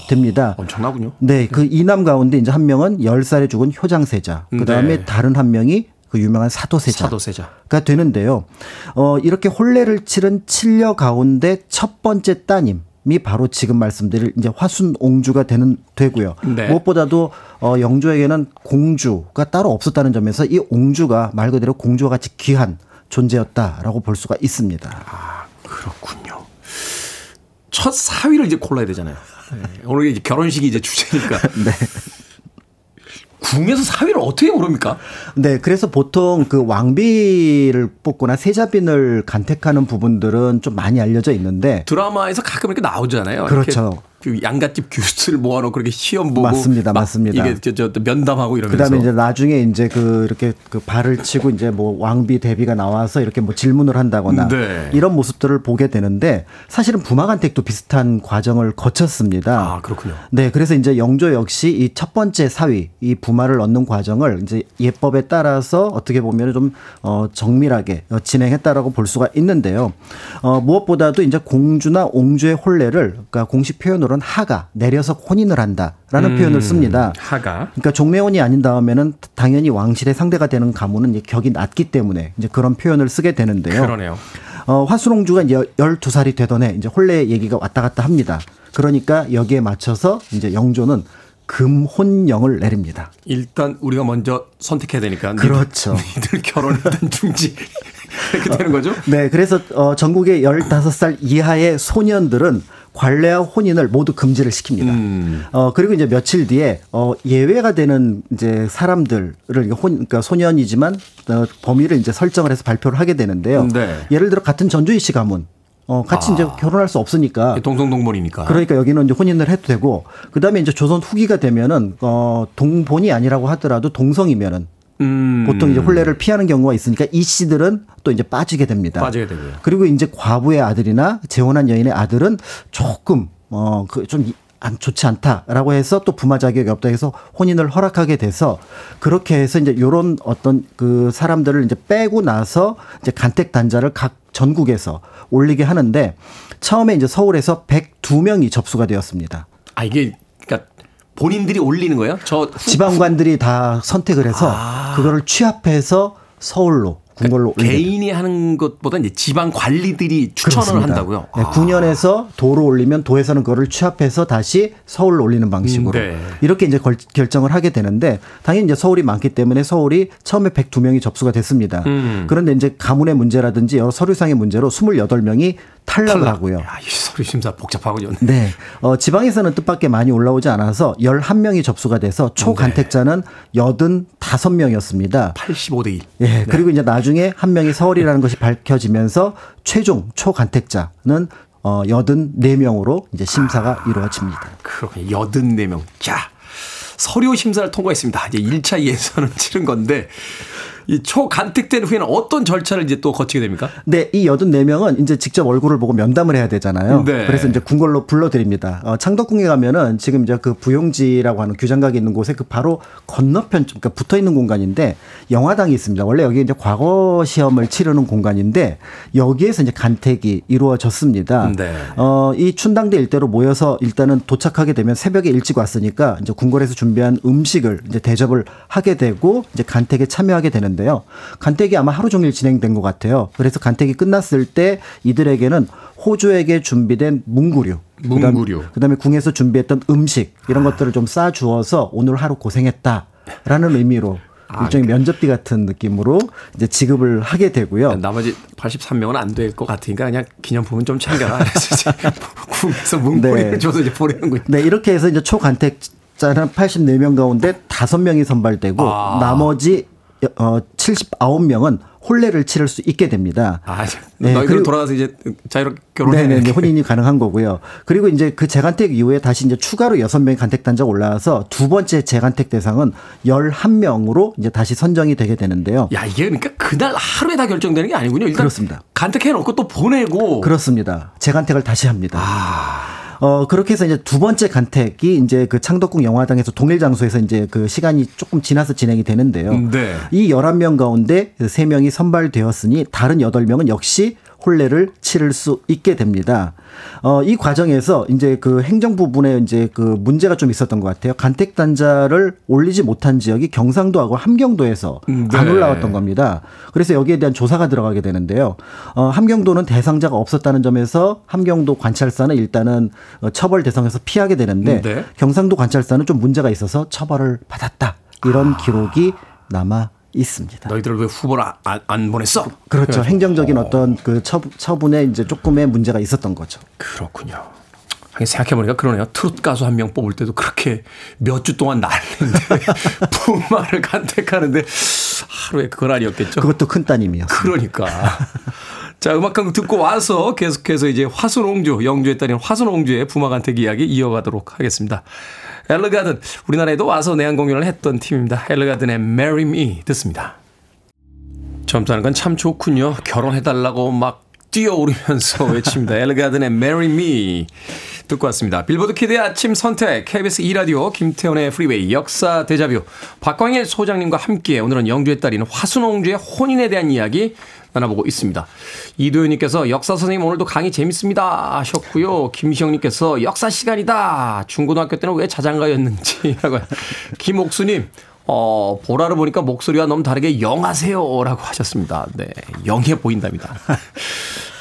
[SPEAKER 9] 됩니다.
[SPEAKER 1] 엄청나군요.
[SPEAKER 9] 네, 그 이남 가운데 이제 한 명은 10살에 죽은 효장세자, 그 다음에
[SPEAKER 1] 네.
[SPEAKER 9] 다른 한 명이 그 유명한 사도세자. 가 되는데요. 어, 이렇게 혼례를 치른 칠녀 가운데 첫 번째 따님 이 바로 지금 말씀드릴 이제 화순 옹주가 되는 되고요.
[SPEAKER 1] 네.
[SPEAKER 9] 무엇보다도 어, 영조에게는 공주가 따로 없었다는 점에서 이 옹주가 말 그대로 공주와 같이 귀한 존재였다라고 볼 수가 있습니다.
[SPEAKER 1] 그렇군요. 첫 사위를 이제 골라야 되잖아요. 네. 오늘 이제 결혼식이 이제 주제니까.
[SPEAKER 9] 네.
[SPEAKER 1] 궁에서 사위를 어떻게 고릅니까?
[SPEAKER 9] 네, 그래서 보통 그 왕비를 뽑거나 세자빈을 간택하는 부분들은 좀 많이 알려져 있는데
[SPEAKER 1] 드라마에서 가끔 이렇게 나오잖아요.
[SPEAKER 9] 그렇죠.
[SPEAKER 1] 이렇게 그 양갓집 교수를 모아놓고 그렇게 시험 보고
[SPEAKER 9] 맞습니다,
[SPEAKER 1] 막
[SPEAKER 9] 맞습니다.
[SPEAKER 1] 이게 저, 저 면담하고 이러면서
[SPEAKER 9] 그다음에 이제 나중에 이제 그 이렇게 그 발을 치고 이제 뭐 왕비 대비가 나와서 이렇게 뭐 질문을 한다거나
[SPEAKER 1] 네.
[SPEAKER 9] 이런 모습들을 보게 되는데 사실은 부마간택도 비슷한 과정을 거쳤습니다.
[SPEAKER 1] 아 그렇군요.
[SPEAKER 9] 네, 그래서 이제 영조 역시 이 첫 번째 사위, 이 부마를 얻는 과정을 이제 예법에 따라서 어떻게 보면 좀 어, 정밀하게 어, 진행했다라고 볼 수가 있는데요. 어, 무엇보다도 이제 공주나 옹주의 혼례를 그러니까 공식 표현으로 는 하가 내려서 혼인을 한다라는
[SPEAKER 1] 음.
[SPEAKER 9] 표현을 씁니다.
[SPEAKER 1] 하가
[SPEAKER 9] 그러니까 종례혼이 아닌 다음에는 당연히 왕실의 상대가 되는 가문은 격이 낮기 때문에 이제 그런 표현을 쓰게 되는데요.
[SPEAKER 1] 그러네요.
[SPEAKER 9] 어, 화순옹주가 이제 12살이 되던 해 이제 혼례 얘기가 왔다 갔다 합니다. 그러니까 여기에 맞춰서 이제 영조는 금혼령을 내립니다.
[SPEAKER 1] 일단 우리가 먼저 선택해야 되니까 니들-
[SPEAKER 9] 그렇죠.
[SPEAKER 1] 니들 결혼 일단 중지 이렇게 되는 거죠?
[SPEAKER 9] 네, 그래서 어, 전국의 15살 이하의 소년들은 관례와 혼인을 모두 금지를 시킵니다.
[SPEAKER 1] 음.
[SPEAKER 9] 어, 그리고 이제 며칠 뒤에 어, 예외가 되는 이제 사람들을 혼, 그러니까 소년이지만 어, 범위를 이제 설정을 해서 발표를 하게 되는데요.
[SPEAKER 1] 네.
[SPEAKER 9] 예를 들어 같은 전주희 씨 가문 어, 같이
[SPEAKER 1] 아.
[SPEAKER 9] 이제 결혼할 수 없으니까
[SPEAKER 1] 동성동본이니까.
[SPEAKER 9] 그러니까 여기는 이제 혼인을 해도 되고 그 다음에 이제 조선 후기가 되면은 어 동본이 아니라고 하더라도 동성이면은
[SPEAKER 1] 음.
[SPEAKER 9] 보통 이제 혼례를 피하는 경우가 있으니까 이 씨들은 또 이제 빠지게 됩니다.
[SPEAKER 1] 빠지게 되고요.
[SPEAKER 9] 그리고 이제 과부의 아들이나 재혼한 여인의 아들은 조금 어그좀 안 좋지 않다라고 해서 또 부마 자격이 없다 해서 혼인을 허락하게 돼서 그렇게 해서 이제 요런 어떤 그 사람들을 이제 빼고 나서 이제 간택 단자를 각 전국에서 올리게 하는데 처음에 이제 서울에서 102명이 접수가 되었습니다.
[SPEAKER 1] 아 이게 본인들이 올리는 거예요? 저 후-
[SPEAKER 9] 지방관들이 다 선택을 해서 그거를 취합해서 서울로 궁궐로 올리게
[SPEAKER 1] 개인이 하는 것보다 이제 지방 관리들이 추천을
[SPEAKER 9] 그렇습니다.
[SPEAKER 1] 한다고요.
[SPEAKER 9] 네,
[SPEAKER 1] 아.
[SPEAKER 9] 9년에서 도로 올리면 도에서는 그거를 취합해서 다시 서울로 올리는 방식으로
[SPEAKER 1] 음, 네.
[SPEAKER 9] 이렇게 이제 걸- 결정을 하게 되는데 당연히 이제 서울이 많기 때문에 서울이 처음에 102명이 접수가 됐습니다.
[SPEAKER 1] 음.
[SPEAKER 9] 그런데 이제 가문의 문제라든지 여러 서류상의 문제로 28명이 탈락을 하고요.
[SPEAKER 1] 야, 이 서류 심사 복잡하군요.
[SPEAKER 9] 네. 어, 지방에서는 뜻밖의 많이 올라오지 않아서 11명이 접수가 돼서 초간택자는 85명이었습니다.
[SPEAKER 1] 85대 1.
[SPEAKER 9] 예. 그리고 이제 나중에 한 명이 서울이라는 것이 밝혀지면서 최종 초간택자는 어, 84명으로 이제 심사가 이루어집니다.
[SPEAKER 1] 그렇군요. 84명. 자, 서류 심사를 통과했습니다. 이제 1차 예선을 치른 건데 이 초간택된 후에는 어떤 절차를 이제 또 거치게 됩니까?
[SPEAKER 9] 네, 이 84명은 이제 직접 얼굴을 보고 면담을 해야 되잖아요.
[SPEAKER 1] 네.
[SPEAKER 9] 그래서 이제 궁궐로 불러드립니다. 어, 창덕궁에 가면은 지금 이제 그 부용지라고 하는 규장각이 있는 곳에 그 바로 건너편, 좀, 그러니까 붙어 있는 공간인데 영화당이 있습니다. 원래 여기 이제 과거 시험을 치르는 공간인데 여기에서 이제 간택이 이루어졌습니다.
[SPEAKER 1] 네.
[SPEAKER 9] 어, 이 춘당대 일대로 모여서 일단은 도착하게 되면 새벽에 일찍 왔으니까 이제 궁궐에서 준비한 음식을 이제 대접을 하게 되고 이제 간택에 참여하게 되는데 요. 간택이 아마 하루 종일 진행된 것 같아요. 그래서 간택이 끝났을 때 이들에게는 호주에게 준비된 문구류,
[SPEAKER 1] 문구류.
[SPEAKER 9] 그다음, 그다음에 궁에서 준비했던 음식 이런 것들을 좀 싸 주어서 오늘 하루 고생했다라는 의미로 일종의 면접비 같은 느낌으로 이제 지급을 하게 되고요.
[SPEAKER 1] 나머지 83명은 안 될 것 같으니까 그냥 기념품은 좀 챙겨라. 국에서 문고리를
[SPEAKER 9] 네.
[SPEAKER 1] 줘서 이제 보내는군요.
[SPEAKER 9] 네, 이렇게 해서 이제 초간택자는 84명 가운데 5명이 선발되고
[SPEAKER 1] 아.
[SPEAKER 9] 나머지 어 79명은 혼례를 치를 수 있게 됩니다.
[SPEAKER 1] 아,
[SPEAKER 9] 네,
[SPEAKER 1] 너희들
[SPEAKER 9] 그리고-
[SPEAKER 1] 돌아가서 이제 자유롭게 결혼해.
[SPEAKER 9] 네네, 네, 혼인이 가능한 거고요. 그리고 이제 그 재간택 이후에 다시 이제 추가로 6명의 간택 단자가 올라와서 두 번째 재간택 대상은 11명으로 이제 다시 선정이 되게 되는데요.
[SPEAKER 1] 야, 이게 그러니까 그날 하루에 다 결정되는 게 아니군요. 일단
[SPEAKER 9] 그렇습니다.
[SPEAKER 1] 간택해 놓고 또 보내고
[SPEAKER 9] 그렇습니다. 재간택을 다시 합니다.
[SPEAKER 1] 아.
[SPEAKER 9] 어, 그렇게 해서 이제 두 번째 간택이 이제 그 창덕궁 영화당에서 동일 장소에서 이제 그 시간이 조금 지나서 진행이 되는데요.
[SPEAKER 1] 네.
[SPEAKER 9] 이 11명 가운데 3명이 선발되었으니 다른 8명은 역시 혼례를 치를 수 있게 됩니다. 어, 이 과정에서 이제 그 행정 부분에 이제 그 문제가 좀 있었던 것 같아요. 간택 단자를 올리지 못한 지역이 경상도하고 함경도에서 안
[SPEAKER 1] 네.
[SPEAKER 9] 올라왔던 겁니다. 그래서 여기에 대한 조사가 들어가게 되는데요. 어, 함경도는 대상자가 없었다는 점에서 함경도 관찰사는 일단은 어, 처벌 대상에서 피하게 되는데
[SPEAKER 1] 네.
[SPEAKER 9] 경상도 관찰사는 좀 문제가 있어서 처벌을 받았다. 이런 기록이 남아 있습니다.
[SPEAKER 1] 너희들 왜 후보를 안, 안- 안 보냈어?
[SPEAKER 9] 그렇죠. 행정적인 어떤 그 처, 처분에 이제 조금의 문제가 있었던 거죠.
[SPEAKER 1] 그렇군요. 하긴 생각해보니까 그러네요. 트롯 가수 한 명 뽑을 때도 그렇게 몇 주 동안 날리는데 부마를 간택하는데 하루에 그건 아니었겠죠.
[SPEAKER 9] 그것도 큰 따님이요.
[SPEAKER 1] 그러니까. 자, 음악 한곡 듣고 와서 계속해서 이제 화순옹주, 영주에 따른 화순옹주의 부마 간택 이야기 이어가도록 하겠습니다. ELLEGARDEN, 우리나라에도 와서 내한 공연을 했던 팀입니다. ELLEGARDEN의 Marry Me 듣습니다. 젊다는 건 참 좋군요. 결혼해달라고 막 뛰어오르면서 외칩니다. ELLEGARDEN의 Marry Me 듣고 왔습니다. Billboard Kid의 아침 선택, KBS 2라디오, 김태훈의 Freeway, 역사 데자뷰, 박광일 소장님과 함께 오늘은 영조의 딸인 화순옹주의 혼인에 대한 이야기 나눠보고 있습니다. 이도현님께서 역사 선생님 오늘도 강의 재밌습니다 하셨고요. 김시영님께서 역사 시간이다. 중고등학교 때는 왜 자장가였는지라고. 김옥수님 어, 보라를 보니까 목소리가 너무 다르게 영하세요. 라고 하셨습니다. 네. 영해 보인답니다.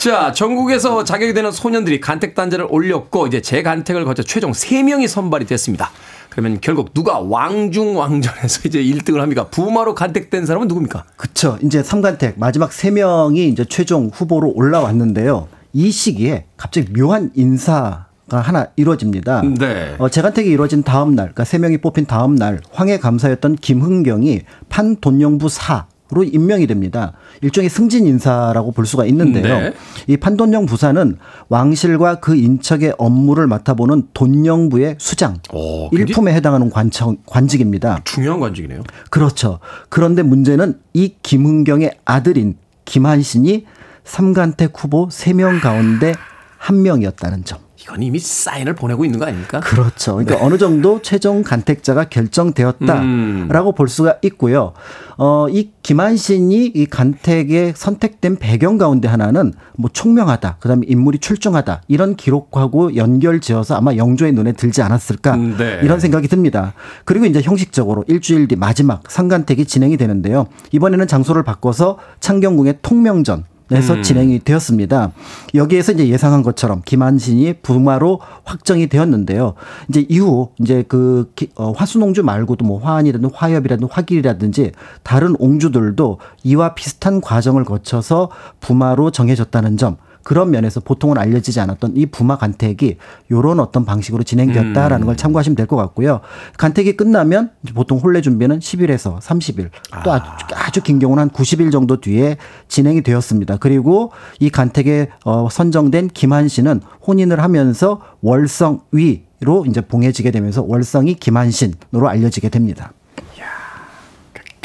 [SPEAKER 1] 자, 전국에서 자격이 되는 소년들이 간택 단자를 올렸고, 이제 재간택을 거쳐 최종 3명이 선발이 됐습니다. 그러면 결국 누가 왕중 왕전에서 이제 1등을 합니까? 부마로 간택된 사람은 누굽니까?
[SPEAKER 9] 그쵸. 이제 삼간택 마지막 세 명이 이제 최종 후보로 올라왔는데요. 이 시기에 갑자기 묘한 인사 가 하나 이루어집니다.
[SPEAKER 1] 네.
[SPEAKER 9] 어, 재간택이 이루어진 다음 날, 그러니까 세 명이 뽑힌 다음 날 황해 감사였던 김흥경이 판돈영부 사 로로 임명이 됩니다. 일종의 승진 인사라고 볼 수가 있는데요.
[SPEAKER 1] 네.
[SPEAKER 9] 이 판돈영 부사는 왕실과 그 인척의 업무를 맡아보는 돈영부의 수장
[SPEAKER 1] 오, 굉장히
[SPEAKER 9] 일품에 해당하는 관청, 관직입니다.
[SPEAKER 1] 중요한 관직이네요.
[SPEAKER 9] 그렇죠. 그런데 문제는 이 김은경의 아들인 김한신이 삼간택 후보 3명 가운데 한 명이었다는 점.
[SPEAKER 1] 이건 이미 사인을 보내고 있는 거 아닙니까?
[SPEAKER 9] 그렇죠. 그러니까 어느 정도 최종 간택자가 결정되었다라고
[SPEAKER 1] 음.
[SPEAKER 9] 볼 수가 있고요. 어, 이 김한신이 이 간택에 선택된 배경 가운데 하나는 뭐 총명하다, 그 다음에 인물이 출중하다, 이런 기록하고 연결 지어서 아마 영조의 눈에 들지 않았을까,
[SPEAKER 1] 음, 네.
[SPEAKER 9] 이런 생각이 듭니다. 그리고 이제 형식적으로 일주일 뒤 마지막 상간택이 진행이 되는데요. 이번에는 장소를 바꿔서 창경궁의 통명전, 에서 진행이 되었습니다. 여기에서 이제 예상한 것처럼 김한신이 부마로 확정이 되었는데요. 이제 이후 이제 그 기- 어, 화순옹주 말고도 뭐 화한이라든 화엽이라든 화길이라든지 다른 옹주들도 이와 비슷한 과정을 거쳐서 부마로 정해졌다는 점. 그런 면에서 보통은 알려지지 않았던 이 부마 간택이 요런 어떤 방식으로 진행되었다라는 걸 참고하시면 될 것 같고요. 간택이 끝나면 보통 혼례 준비는 10일에서 30일 또 아주, 아주 긴 경우는 한 90일 정도 뒤에 진행이 되었습니다. 그리고 이 간택에 어, 선정된 김한 씨는 혼인을 하면서 월성 위로 이제 봉해지게 되면서 월성이 김한신으로 알려지게 됩니다.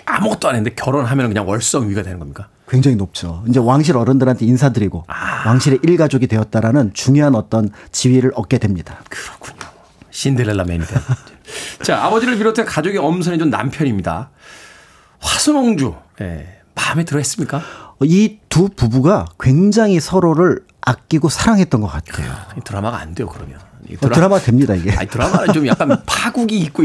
[SPEAKER 1] 아무것도 안 했는데 결혼하면 그냥 월성 위가 되는 겁니까?
[SPEAKER 9] 굉장히 높죠. 이제 왕실 어른들한테 인사드리고 왕실의 일가족이 되었다라는 중요한 어떤 지위를 얻게 됩니다.
[SPEAKER 1] 그렇군요. 신데렐라 맨이 된. 자, 아버지를 비롯해 가족이 엄선해준 남편입니다. 화순옹주. 예. 마음에 들어 했습니까?
[SPEAKER 9] 이 두 부부가 굉장히 서로를 아끼고 사랑했던 것 같아요.
[SPEAKER 1] 이 드라마가 안 돼요, 그러면. 이
[SPEAKER 9] 어, 드라마 됩니다 이게.
[SPEAKER 1] 아니, 드라마는 좀 약간 파국이 있고.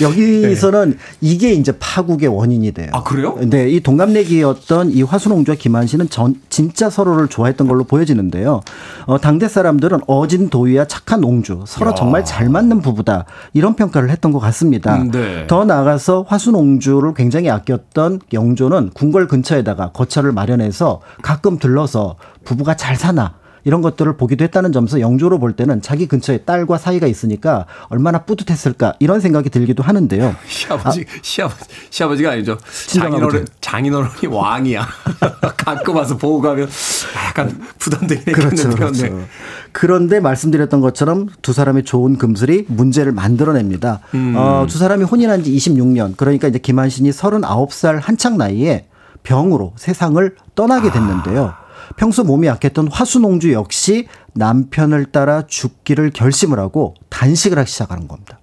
[SPEAKER 9] 여기서는 이게 이제 파국의 원인이 돼요.
[SPEAKER 1] 아, 그래요?
[SPEAKER 9] 네, 이 동갑내기였던 이 화순홍주와 김한신은 전, 진짜 서로를 좋아했던 걸로 보여지는데요. 어, 당대 사람들은 어진 도위와 착한 옹주, 서로 정말 잘 맞는 부부다. 이런 평가를 했던 것 같습니다.
[SPEAKER 1] 음, 네.
[SPEAKER 9] 더 나아가서 화순옹주를 굉장히 아꼈던 영조는 궁궐 근처에다가 거처를 마련해서 가끔 들러서 부부가 잘 사나 이런 것들을 보기도 했다는 점에서 영조로 볼 때는 자기 근처에 딸과 사이가 있으니까 얼마나 뿌듯했을까 이런 생각이 들기도 하는데요.
[SPEAKER 1] 시아버지, 시아버지, 시아버지가 아니죠. 장인어른. 장인어른이 왕이야. 가끔 와서 보고 가면 약간 부담되긴
[SPEAKER 9] 그렇죠. 그렇죠.
[SPEAKER 1] 네.
[SPEAKER 9] 그런데 말씀드렸던 것처럼 두 사람의 좋은 금슬이 문제를 만들어냅니다.
[SPEAKER 1] 음.
[SPEAKER 9] 어, 두 사람이 혼인한 지 26년, 그러니까 이제 김한신이 39살 한창 나이에 병으로 세상을 떠나게 됐는데요. 평소 몸이 약했던 화순옹주 역시 남편을 따라 죽기를 결심을 하고 단식을 하기 시작하는 겁니다.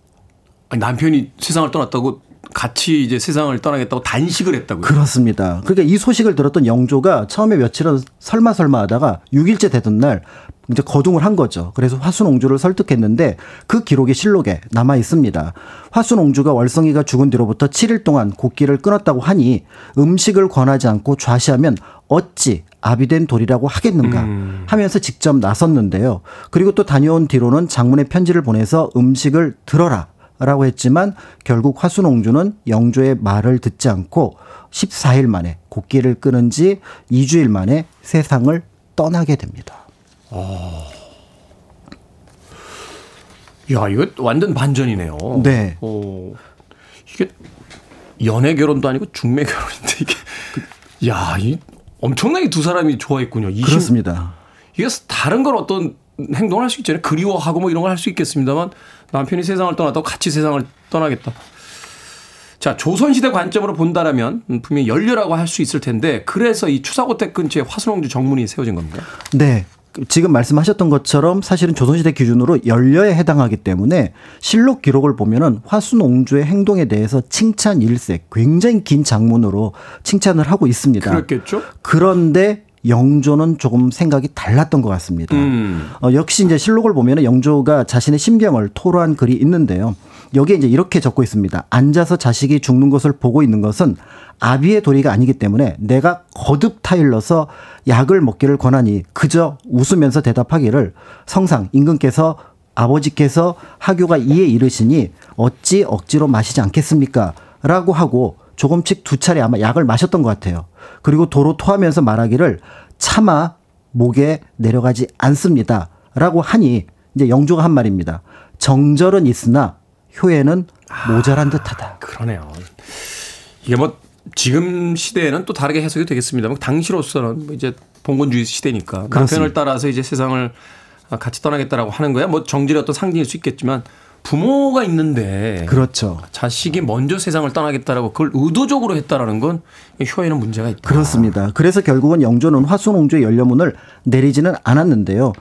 [SPEAKER 1] 아니, 남편이 세상을 떠났다고 같이 이제 세상을 떠나겠다고 단식을 했다고요.
[SPEAKER 9] 그렇습니다. 그러니까 이 소식을 들었던 영조가 처음에 며칠은 설마 설마 하다가 6일째 되던 날 이제 거둥을 한 거죠. 그래서 화순옹주를 설득했는데 그 기록이 실록에 남아 있습니다. 화순옹주가 월성이가 죽은 뒤로부터 7일 동안 곡기를 끊었다고 하니 음식을 권하지 않고 좌시하면 어찌 아비된 돌이라고 하겠는가 하면서 직접 나섰는데요. 그리고 또 다녀온 뒤로는 장문의 편지를 보내서 음식을 들어라 라고 했지만 결국 화순옹주는 영조의 말을 듣지 않고 14일 만에 곡기를 끊은 지 2주일 만에 세상을 떠나게 됩니다.
[SPEAKER 1] 야, 이거 완전 반전이네요.
[SPEAKER 9] 네.
[SPEAKER 1] 어, 이게 연애 결혼도 아니고 중매 결혼인데 이게 야, 이 엄청나게 두 사람이 좋아했군요. 20,
[SPEAKER 9] 그렇습니다.
[SPEAKER 1] 이게 다른 건 어떤 행동을 할 수 있잖아요. 그리워하고 뭐 이런 걸 할 수 있겠습니다만 남편이 세상을 떠났다고 같이 세상을 떠나겠다. 자, 조선시대 관점으로 본다라면 음, 분명히 연료라고 할 수 있을 텐데 그래서 이 추사고택 근처에 화순홍주 정문이 세워진 겁니다.
[SPEAKER 9] 네. 지금 말씀하셨던 것처럼 사실은 조선시대 기준으로 연려에 해당하기 때문에 실록 기록을 보면은 화순옹주의 행동에 대해서 칭찬 일색 굉장히 긴 장문으로 칭찬을 하고 있습니다.
[SPEAKER 1] 그렇겠죠?
[SPEAKER 9] 그런데 영조는 조금 생각이 달랐던 것 같습니다.
[SPEAKER 1] 음.
[SPEAKER 9] 어, 역시 이제 실록을 보면 영조가 자신의 심경을 토로한 글이 있는데요. 여기에 이제 이렇게 적고 있습니다. 앉아서 자식이 죽는 것을 보고 있는 것은 아비의 도리가 아니기 때문에 내가 거듭 타일러서 약을 먹기를 권하니 그저 웃으면서 대답하기를 성상 임금께서 아버지께서 하교가 이에 이르시니 어찌 억지로 마시지 않겠습니까? 라고 하고 조금씩 두 차례 아마 약을 마셨던 것 같아요. 그리고 도로 토하면서 말하기를 차마 목에 내려가지 않습니다. 라고 하니 이제 영조가 한 말입니다. 정절은 있으나 효에는 모자란 듯하다.
[SPEAKER 1] 그러네요. 이게 뭐 지금 시대에는 또 다르게 해석이 되겠습니다만 당시로서는 뭐 이제 봉건주의 시대니까 남편을
[SPEAKER 9] 그렇습니다.
[SPEAKER 1] 따라서 이제 세상을 같이 떠나겠다라고 하는 거야. 뭐 정질의 어떤 상징일 수 있겠지만 부모가 있는데
[SPEAKER 9] 그렇죠.
[SPEAKER 1] 자식이 먼저 세상을 떠나겠다라고 그걸 의도적으로 했다라는 건 효에는 문제가 있다.
[SPEAKER 9] 그렇습니다. 그래서 결국은 영조는 화순옹주의 연료문을 내리지는 않았는데요.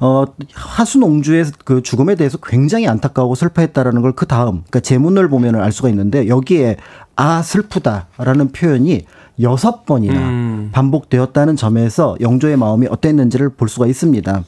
[SPEAKER 9] 어, 화순옹주의 그 죽음에 대해서 굉장히 안타까워하고 슬퍼했다라는 걸 그 다음, 그러니까 제문을 보면 알 수가 있는데 여기에 아 슬프다라는 표현이 여섯 번이나
[SPEAKER 1] 음.
[SPEAKER 9] 반복되었다는 점에서 영조의 마음이 어땠는지를 볼 수가 있습니다.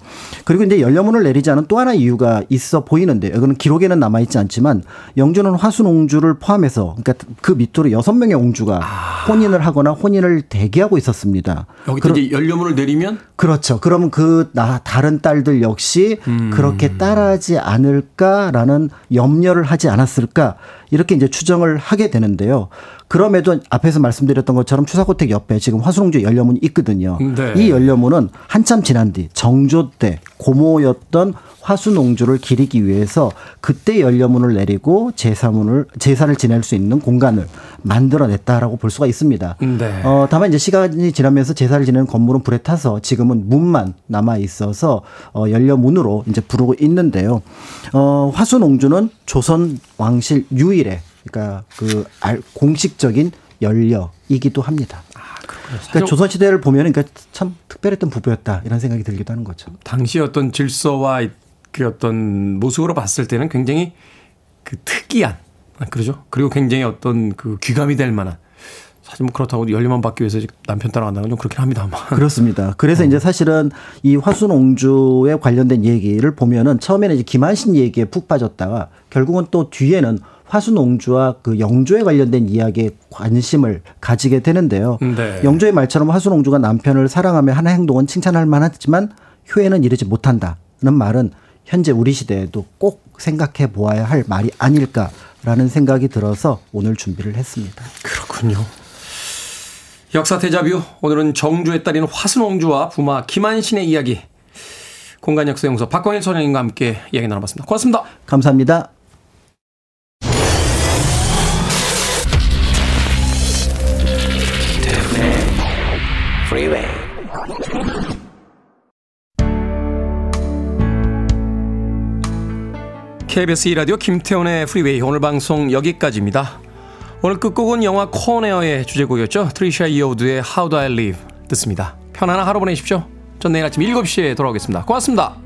[SPEAKER 9] 그리고 이제 연료문을 내리지 않은 또 하나 이유가 있어 보이는데요. 이거는 기록에는 남아 있지 않지만 영조는 화순옹주를 포함해서 그러니까 그 밑으로 여섯 명의 옹주가 혼인을 하거나 혼인을 대기하고 있었습니다.
[SPEAKER 1] 여기
[SPEAKER 9] 그럼-
[SPEAKER 1] 이제 연료문을 내리면
[SPEAKER 9] 그렇죠. 그러면 그나 다른 딸들 역시
[SPEAKER 1] 음.
[SPEAKER 9] 그렇게 따라하지 않을까라는 염려를 하지 않았을까 이렇게 이제 추정을 하게 되는데요. 그럼에도 앞에서 말씀드렸던 것처럼 추사고택 옆에 지금 화순홍주 연료문이 있거든요.
[SPEAKER 1] 네.
[SPEAKER 9] 이 연료문은 한참 지난 뒤 정조 때 고모였던 화순옹주를 기리기 위해서 그때 연료문을 내리고 제사문을 제사를 지낼 수 있는 공간을 만들어냈다라고 볼 수가 있습니다.
[SPEAKER 1] 네.
[SPEAKER 9] 어, 다만 이제 시간이 지나면서 제사를 지내는 건물은 불에 타서 지금은 문만 남아 있어서 어, 연료문으로 이제 부르고 있는데요. 어, 화순옹주는 조선 왕실 유일의 그러니까 그 알- 공식적인 연료이기도 합니다. 그러니까 조선 시대를 보면 그러니까 참 특별했던 부부였다 이런 생각이 들기도 하는 거죠.
[SPEAKER 1] 당시 어떤 질서와 그 어떤 모습으로 봤을 때는 굉장히 그 특이한 아, 그러죠. 그리고 굉장히 어떤 그 귀감이 될 만한 사실 뭐 그렇다고 연료만 받기 위해서 남편 따라간다는 건 좀 그렇긴 합니다만.
[SPEAKER 9] 그렇습니다. 그래서 이제 사실은 이 화순옹주에 관련된 얘기를 보면은 처음에는 이제 김한신 얘기에 푹 빠졌다가 결국은 또 뒤에는 화순옹주와 그 영조에 관련된 이야기에 관심을 가지게 되는데요.
[SPEAKER 1] 네.
[SPEAKER 9] 영조의 말처럼 화순옹주가 남편을 사랑하며 하는 행동은 칭찬할 만하지만 효에는 이르지 못한다는 말은 현재 우리 시대에도 꼭 생각해 보아야 할 말이 아닐까라는 생각이 들어서 오늘 준비를 했습니다.
[SPEAKER 1] 그렇군요. 역사 대자뷰 오늘은 정주의 딸인 화순옹주와 부마 김한신의 이야기 공간 역사 용서 박광일 소장님과 함께 이야기 나눠봤습니다. 고맙습니다.
[SPEAKER 9] 감사합니다.
[SPEAKER 1] KBS 2라디오 김태훈의 Freeway 오늘 방송 여기까지입니다. 오늘 끝곡은 영화 Con Air의 주제곡이었죠. 트리샤 이오드의 How Do I Live 듣습니다. 편안한 하루 보내십시오. 전 내일 아침 7시에 돌아오겠습니다. 고맙습니다.